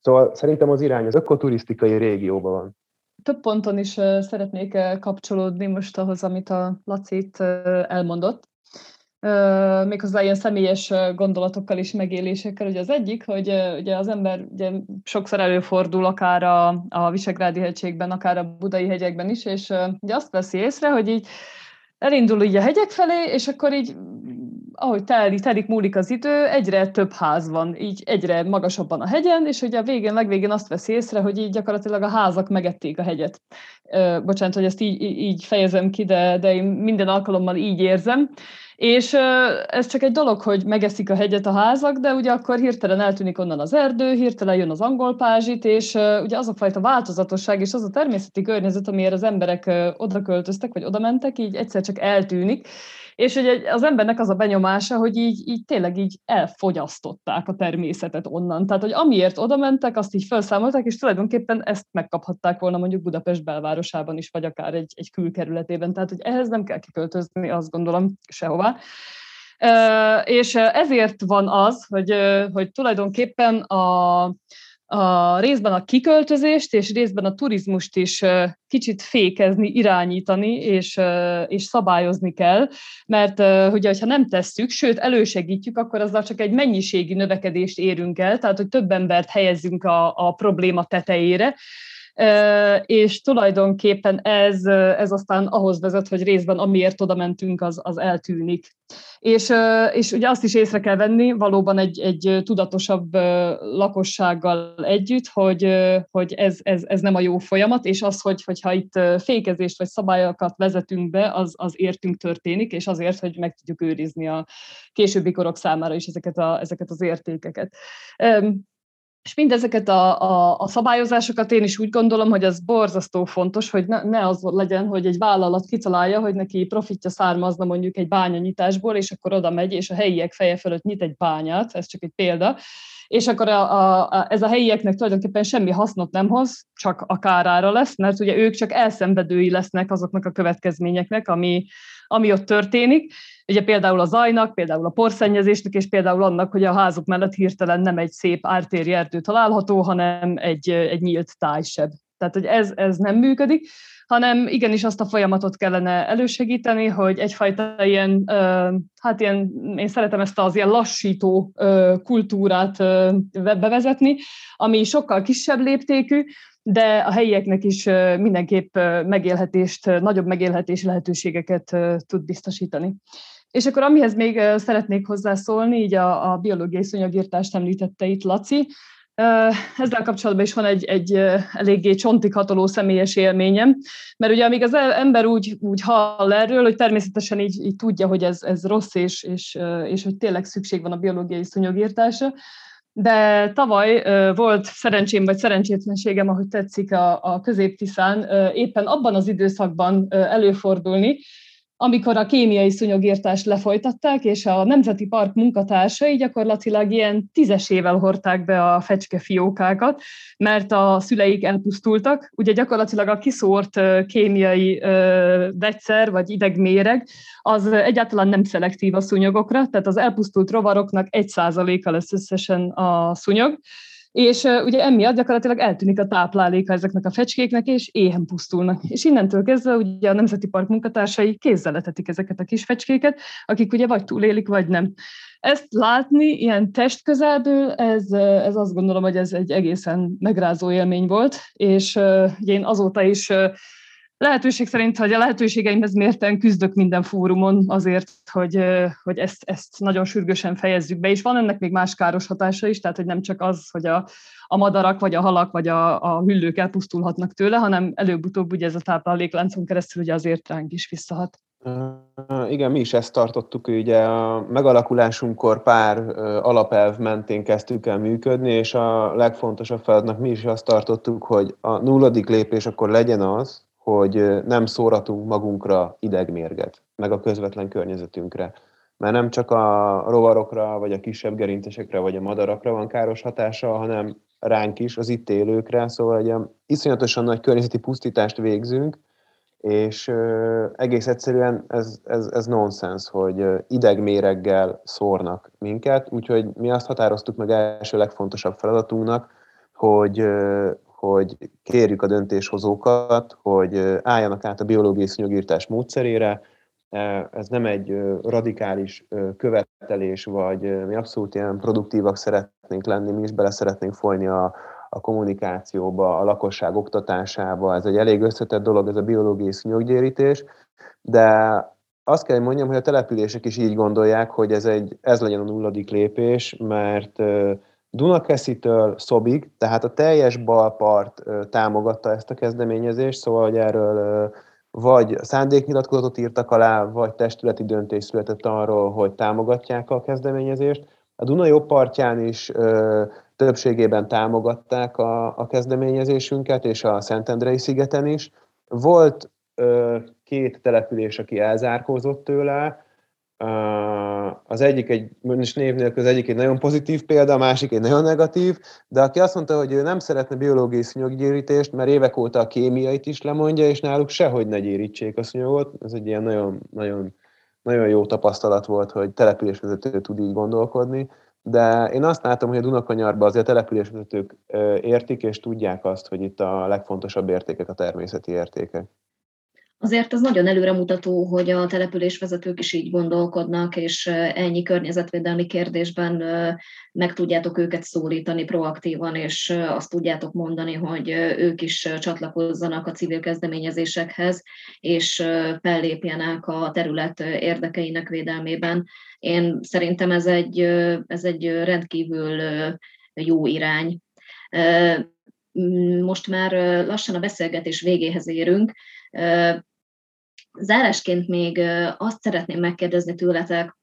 Szóval szerintem az irány az ökoturisztikai régióban van. Több ponton is szeretnék kapcsolódni most ahhoz, amit a Lacit elmondott. Méghozzá ilyen személyes gondolatokkal és megélésekkel. Ugye az egyik, hogy ugye az ember ugye sokszor előfordul akár a, a Visegrádi hegységben, akár a Budai hegyekben is, és ugye azt veszi észre, hogy így elindul így a hegyek felé, és akkor így ahogy telik, telik, múlik az idő, egyre több ház van, így egyre magasabban a hegyen, és ugye a végén, legvégén azt veszi észre, hogy így gyakorlatilag a házak megették a hegyet. Ö, bocsánat, hogy ezt így, így fejezem ki, de, de én minden alkalommal így érzem. És ez csak egy dolog, hogy megeszik a hegyet a házak, de ugye akkor hirtelen eltűnik onnan az erdő, hirtelen jön az angol pázsit, és ugye az a fajta változatosság és az a természeti környezet, amiért az emberek oda költöztek, vagy oda mentek, így egyszer csak eltűnik, és ugye az embernek az a benyomása, hogy így, így tényleg így elfogyasztották a természetet onnan. Tehát, hogy amiért oda mentek, azt így felszámolták, és tulajdonképpen ezt megkaphatták volna mondjuk Budapest belvárosában is, vagy akár egy, egy külkerületében. Tehát, hogy ehhez nem kell kiköltözni, azt gondolom, sehová. És ezért van az, hogy, hogy tulajdonképpen a, a részben a kiköltözést és részben a turizmust is kicsit fékezni, irányítani és, és szabályozni kell, mert ugye, ha nem tesszük, sőt elősegítjük, akkor azzal csak egy mennyiségi növekedést érünk el, tehát hogy több embert helyezzünk a, a probléma tetejére, és tulajdonképpen ez, ez aztán ahhoz vezet, hogy részben amiért oda mentünk, az, az eltűnik. És, és ugye azt is észre kell venni, valóban egy, egy tudatosabb lakossággal együtt, hogy, hogy ez, ez, ez nem a jó folyamat, és az, hogy, hogyha itt fékezést vagy szabályokat vezetünk be, az, az értünk történik, és azért, hogy meg tudjuk őrizni a későbbi korok számára is ezeket, a, ezeket az értékeket. És mindezeket a, a, a szabályozásokat én is úgy gondolom, hogy ez borzasztó fontos, hogy ne, ne az legyen, hogy egy vállalat kitalálja, hogy neki profitja származna mondjuk egy bányanyitásból, és akkor oda megy, és a helyiek feje fölött nyit egy bányát, ez csak egy példa, és akkor a, a, a, ez a helyieknek tulajdonképpen semmi hasznot nem hoz, csak a kárára lesz, mert ugye ők csak elszenvedői lesznek azoknak a következményeknek, ami, ami ott történik. Ugye például a zajnak, például a porszennyezésnek, és például annak, hogy a házuk mellett hirtelen nem egy szép ártéri erdő található, hanem egy, egy nyílt tájseb. Tehát, hogy ez, ez nem működik, hanem igenis azt a folyamatot kellene elősegíteni, hogy egyfajta ilyen, hát ilyen, én szeretem ezt az ilyen lassító kultúrát bevezetni, ami sokkal kisebb léptékű, de a helyieknek is mindenképp megélhetést, nagyobb megélhetési lehetőségeket tud biztosítani. És akkor amihez még szeretnék hozzászólni, így a, a biológiai szőnyegírtást említette itt Laci, ezzel kapcsolatban is van egy, egy eléggé csontig hatoló személyes élményem, mert ugye amíg az ember úgy, úgy hall erről, hogy természetesen így, így tudja, hogy ez, ez rossz, és, és, és hogy tényleg szükség van a biológiai szúnyogírtásra, de tavaly volt szerencsém vagy szerencsétlenségem, ahogy tetszik a, a középtiszán, éppen abban az időszakban előfordulni, amikor a kémiai szúnyogírtást lefolytatták, és a Nemzeti Park munkatársai gyakorlatilag ilyen tízesével hordták be a fecskefiókákat, mert a szüleik elpusztultak. Ugye gyakorlatilag a kiszórt kémiai vegyszer vagy idegméreg az egyáltalán nem szelektív a szúnyogokra, tehát az elpusztult rovaroknak egy százaléka lesz összesen a szúnyog, és uh, ugye emiatt gyakorlatilag eltűnik a tápláléka ezeknek a fecskéknek, és éhen pusztulnak. És innentől kezdve ugye a Nemzeti Park munkatársai kézzel letetik ezeket a kis fecskéket, akik ugye vagy túlélik, vagy nem. Ezt látni ilyen testközelből, ez, ez azt gondolom, hogy ez egy egészen megrázó élmény volt, és uh, én azóta is lehetőség szerint, hogy a lehetőségeimhez mérten küzdök minden fórumon azért, hogy, hogy ezt, ezt nagyon sürgősen fejezzük be, és van ennek még más káros hatása is, tehát hogy nem csak az, hogy a, a madarak, vagy a halak, vagy a, a hüllők elpusztulhatnak tőle, hanem előbb-utóbb ugye ez a táplálékláncon keresztül ugye azért ránk is visszahat. Igen, mi is ezt tartottuk, ugye a megalakulásunkkor pár alapelv mentén kezdtük el működni, és a legfontosabb feladatnak mi is azt tartottuk, hogy a nulladik lépés akkor legyen az, hogy nem szóratunk magunkra idegmérget, meg a közvetlen környezetünkre. Mert nem csak a rovarokra, vagy a kisebb gerincesekre, vagy a madarakra van káros hatása, hanem ránk is, az itt élőkre, szóval egy iszonyatosan nagy környezeti pusztítást végzünk, és egész egyszerűen ez, ez, ez nonsens, hogy idegméreggel szórnak minket, úgyhogy mi azt határoztuk meg első legfontosabb feladatunknak, hogy, hogy kérjük a döntéshozókat, hogy álljanak át a biológiai szúnyogírtás módszerére, ez nem egy radikális követelés, vagy mi abszolút ilyen produktívak szeretnénk lenni, mi is bele szeretnénk folyni a, a kommunikációba, a lakosság oktatásába. Ez egy elég összetett dolog, ez a biológiai szúnyoggyérítés, de azt kell, hogy mondjam, hogy a települések is így gondolják, hogy ez, egy, ez legyen a nulladik lépés, mert Dunakeszitől Szobig, tehát a teljes balpart támogatta ezt a kezdeményezést, szóval hogy erről vagy szándéknyilatkozatot írtak alá, vagy testületi döntés született arról, hogy támogatják a kezdeményezést. A Duna jobb partján is ö, többségében támogatták a, a kezdeményezésünket, és a Szentendrei szigeten is. Volt ö, két település, aki elzárkózott tőle, az egyik egy, most név nélkül, az egyik egy nagyon pozitív példa, a másik egy nagyon negatív, de aki azt mondta, hogy ő nem szeretne biológiai szúnyoggyérítést, mert évek óta a kémiait is lemondja, és náluk sehogy ne gyérítsék a szúnyogot, ez egy ilyen nagyon, nagyon, nagyon jó tapasztalat volt, hogy településvezető tud így gondolkodni, de én azt látom, hogy a Dunakanyarban azért a településvezetők értik, és tudják azt, hogy itt a legfontosabb értékek a természeti értékek. Azért az nagyon előremutató, hogy a településvezetők is így gondolkodnak, és ennyi környezetvédelmi kérdésben meg tudjátok őket szólítani proaktívan, és azt tudjátok mondani, hogy ők is csatlakozzanak a civil kezdeményezésekhez, és fellépjenek a terület érdekeinek védelmében. Én szerintem ez egy, ez egy rendkívül jó irány. Most már lassan a beszélgetés végéhez érünk. Zárásként még azt szeretném megkérdezni tőletek,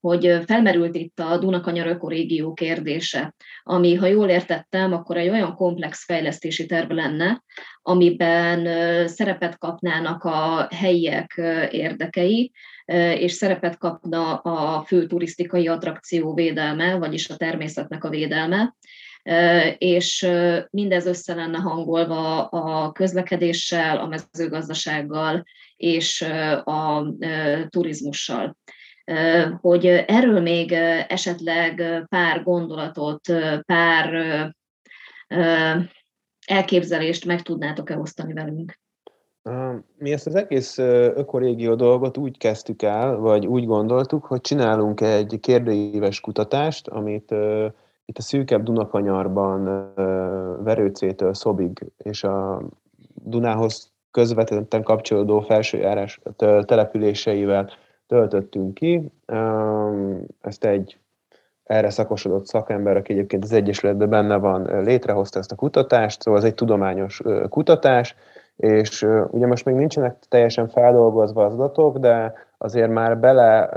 hogy felmerült itt a Dunakanyar ökorégió kérdése, ami, ha jól értettem, akkor egy olyan komplex fejlesztési terv lenne, amiben szerepet kapnának a helyiek érdekei, és szerepet kapna a fő turisztikai attrakció védelme, vagyis a természetnek a védelme, és mindez össze lenne hangolva a közlekedéssel, a mezőgazdasággal és a turizmussal. Hogy erről még esetleg pár gondolatot, pár elképzelést meg tudnátok-e osztani velünk? Mi ezt az egész ökorégió dolgot úgy kezdtük el, vagy úgy gondoltuk, hogy csinálunk egy kérdőíves kutatást, amit itt a szűkebb Dunakanyarban Verőcétől Szobig és a Dunához közvetetten kapcsolódó felsőjárás településeivel töltöttünk ki. Ezt egy erre szakosodott szakember, aki egyébként az Egyesületben benne van, létrehozta ezt a kutatást, szóval ez egy tudományos kutatás, és ugye most még nincsenek teljesen feldolgozva az adatok, de azért már bele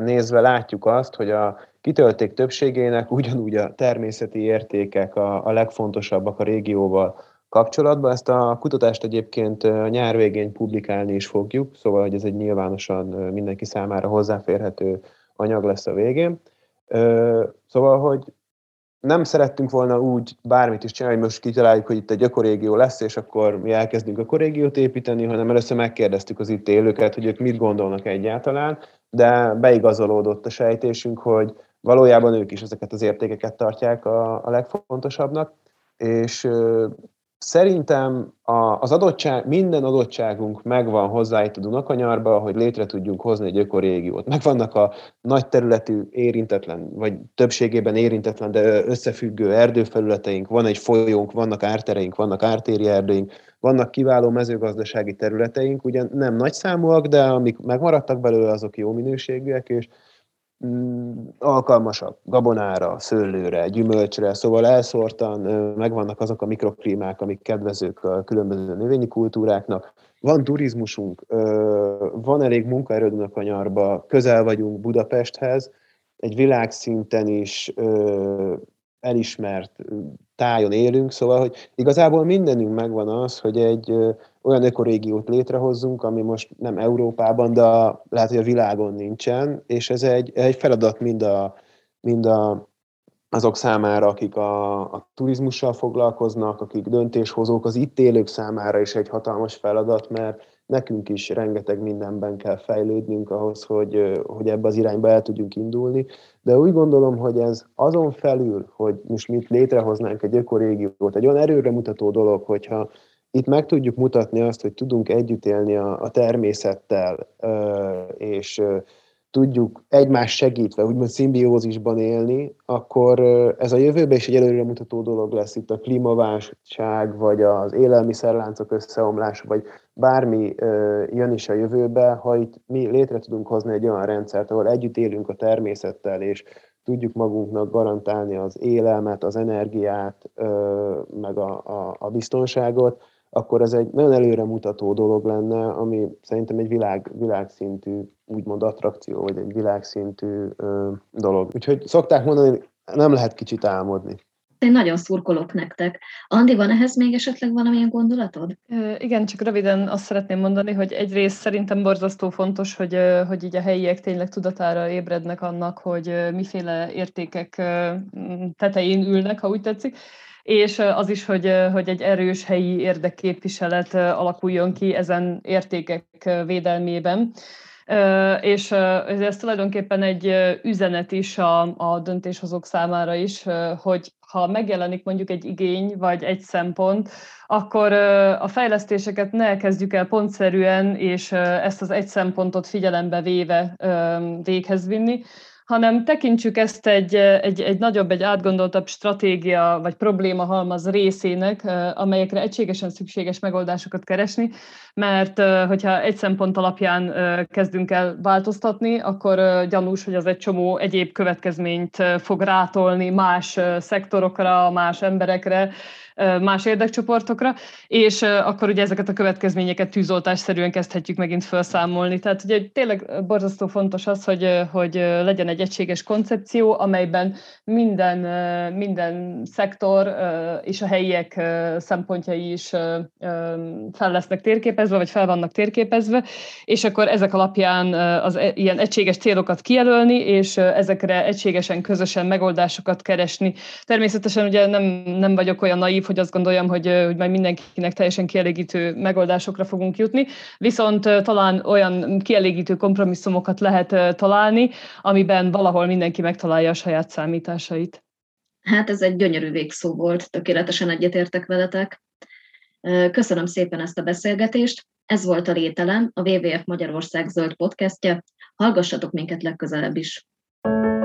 nézve látjuk azt, hogy a kitölték többségének ugyanúgy a természeti értékek a, a legfontosabbak a régióval kapcsolatban. Ezt a kutatást egyébként nyár végén publikálni is fogjuk, szóval hogy ez egy nyilvánosan mindenki számára hozzáférhető anyag lesz a végén. Szóval, hogy nem szerettünk volna úgy bármit is csinálni, hogy most kitaláljuk, hogy itt egy ökorégió lesz, és akkor mi elkezdünk ökorégiót építeni, hanem először megkérdeztük az itt élőket, hogy ők mit gondolnak egyáltalán, de beigazolódott a sejtésünk, hogy valójában ők is ezeket az értékeket tartják a, a legfontosabbnak, és Szerintem az adottság, minden adottságunk megvan hozzá itt a Dunakanyarba, hogy létre tudjunk hozni egy ökorégiót. Megvannak a nagy területű érintetlen, vagy többségében érintetlen, de összefüggő erdőfelületeink, van egy folyónk, vannak ártereink, vannak ártéri erdőink, vannak kiváló mezőgazdasági területeink, ugyan nem nagy számúak, de amik megmaradtak belőle, azok jó minőségűek, és alkalmasak gabonára, szőlőre, gyümölcsre, szóval elszórtan megvannak azok a mikroklímák, amik kedvezők a különböző növényi kultúráknak. Van turizmusunk, van elég munkaerődünk a nyarba, közel vagyunk Budapesthez, egy világszinten is elismert tájon élünk, szóval, hogy igazából mindenünk megvan az, hogy egy olyan ökorégiót létrehozzunk, ami most nem Európában, de a, lehet, hogy a világon nincsen, és ez egy, egy feladat mind, a, mind a, azok számára, akik a, a turizmussal foglalkoznak, akik döntéshozók, az itt élők számára is egy hatalmas feladat, mert nekünk is rengeteg mindenben kell fejlődnünk ahhoz, hogy, hogy ebbe az irányba el tudjunk indulni. De úgy gondolom, hogy ez azon felül, hogy most mit létrehoznánk egy ökorégiót, egy olyan erőre mutató dolog, hogyha itt meg tudjuk mutatni azt, hogy tudunk együtt élni a, a természettel, és tudjuk egymás segítve, úgymond szimbiózisban élni, akkor ez a jövőben is egy előremutató dolog lesz itt a klímaválság, vagy az élelmiszerláncok összeomlása, vagy bármi jön is a jövőbe, ha itt mi létre tudunk hozni egy olyan rendszert, ahol együtt élünk a természettel, és tudjuk magunknak garantálni az élelmet, az energiát, meg a, a, a biztonságot, akkor ez egy nagyon előremutató dolog lenne, ami szerintem egy világ, világszintű, úgymond attrakció, vagy egy világszintű ö, dolog. Úgyhogy szokták mondani, hogy nem lehet kicsit álmodni. Én nagyon szurkolok nektek. Andi, van ehhez még esetleg valamilyen gondolatod? Igen, csak röviden azt szeretném mondani, hogy egyrészt szerintem borzasztó fontos, hogy, hogy így a helyiek tényleg tudatára ébrednek annak, hogy miféle értékek tetején ülnek, ha úgy tetszik és az is, hogy, hogy egy erős helyi érdekképviselet alakuljon ki ezen értékek védelmében. És ez tulajdonképpen egy üzenet is a, a döntéshozók számára is, hogy ha megjelenik mondjuk egy igény vagy egy szempont, akkor a fejlesztéseket ne kezdjük el pontszerűen, és ezt az egy szempontot figyelembe véve véghez vinni, hanem tekintsük ezt egy, egy, egy nagyobb, egy átgondoltabb stratégia vagy probléma halmaz részének, amelyekre egységesen szükséges megoldásokat keresni, mert hogyha egy szempont alapján kezdünk el változtatni, akkor gyanús, hogy az egy csomó egyéb következményt fog rátolni más szektorokra, más emberekre, más érdekcsoportokra, és akkor ugye ezeket a következményeket tűzoltásszerűen kezdhetjük megint felszámolni. Tehát ugye tényleg borzasztó fontos az, hogy, hogy legyen egy egységes koncepció, amelyben minden, minden szektor és a helyiek szempontjai is fel lesznek térképezve, vagy fel vannak térképezve, és akkor ezek alapján az e, ilyen egységes célokat kijelölni, és ezekre egységesen, közösen megoldásokat keresni. Természetesen ugye nem, nem vagyok olyan naív, hogy azt gondoljam, hogy, hogy majd mindenkinek teljesen kielégítő megoldásokra fogunk jutni, viszont talán olyan kielégítő kompromisszumokat lehet találni, amiben valahol mindenki megtalálja a saját számításait. Hát ez egy gyönyörű végszó volt, tökéletesen egyetértek veletek. Köszönöm szépen ezt a beszélgetést. Ez volt a Lételem, a WWF Magyarország zöld podcastje. Hallgassatok minket legközelebb is. thank you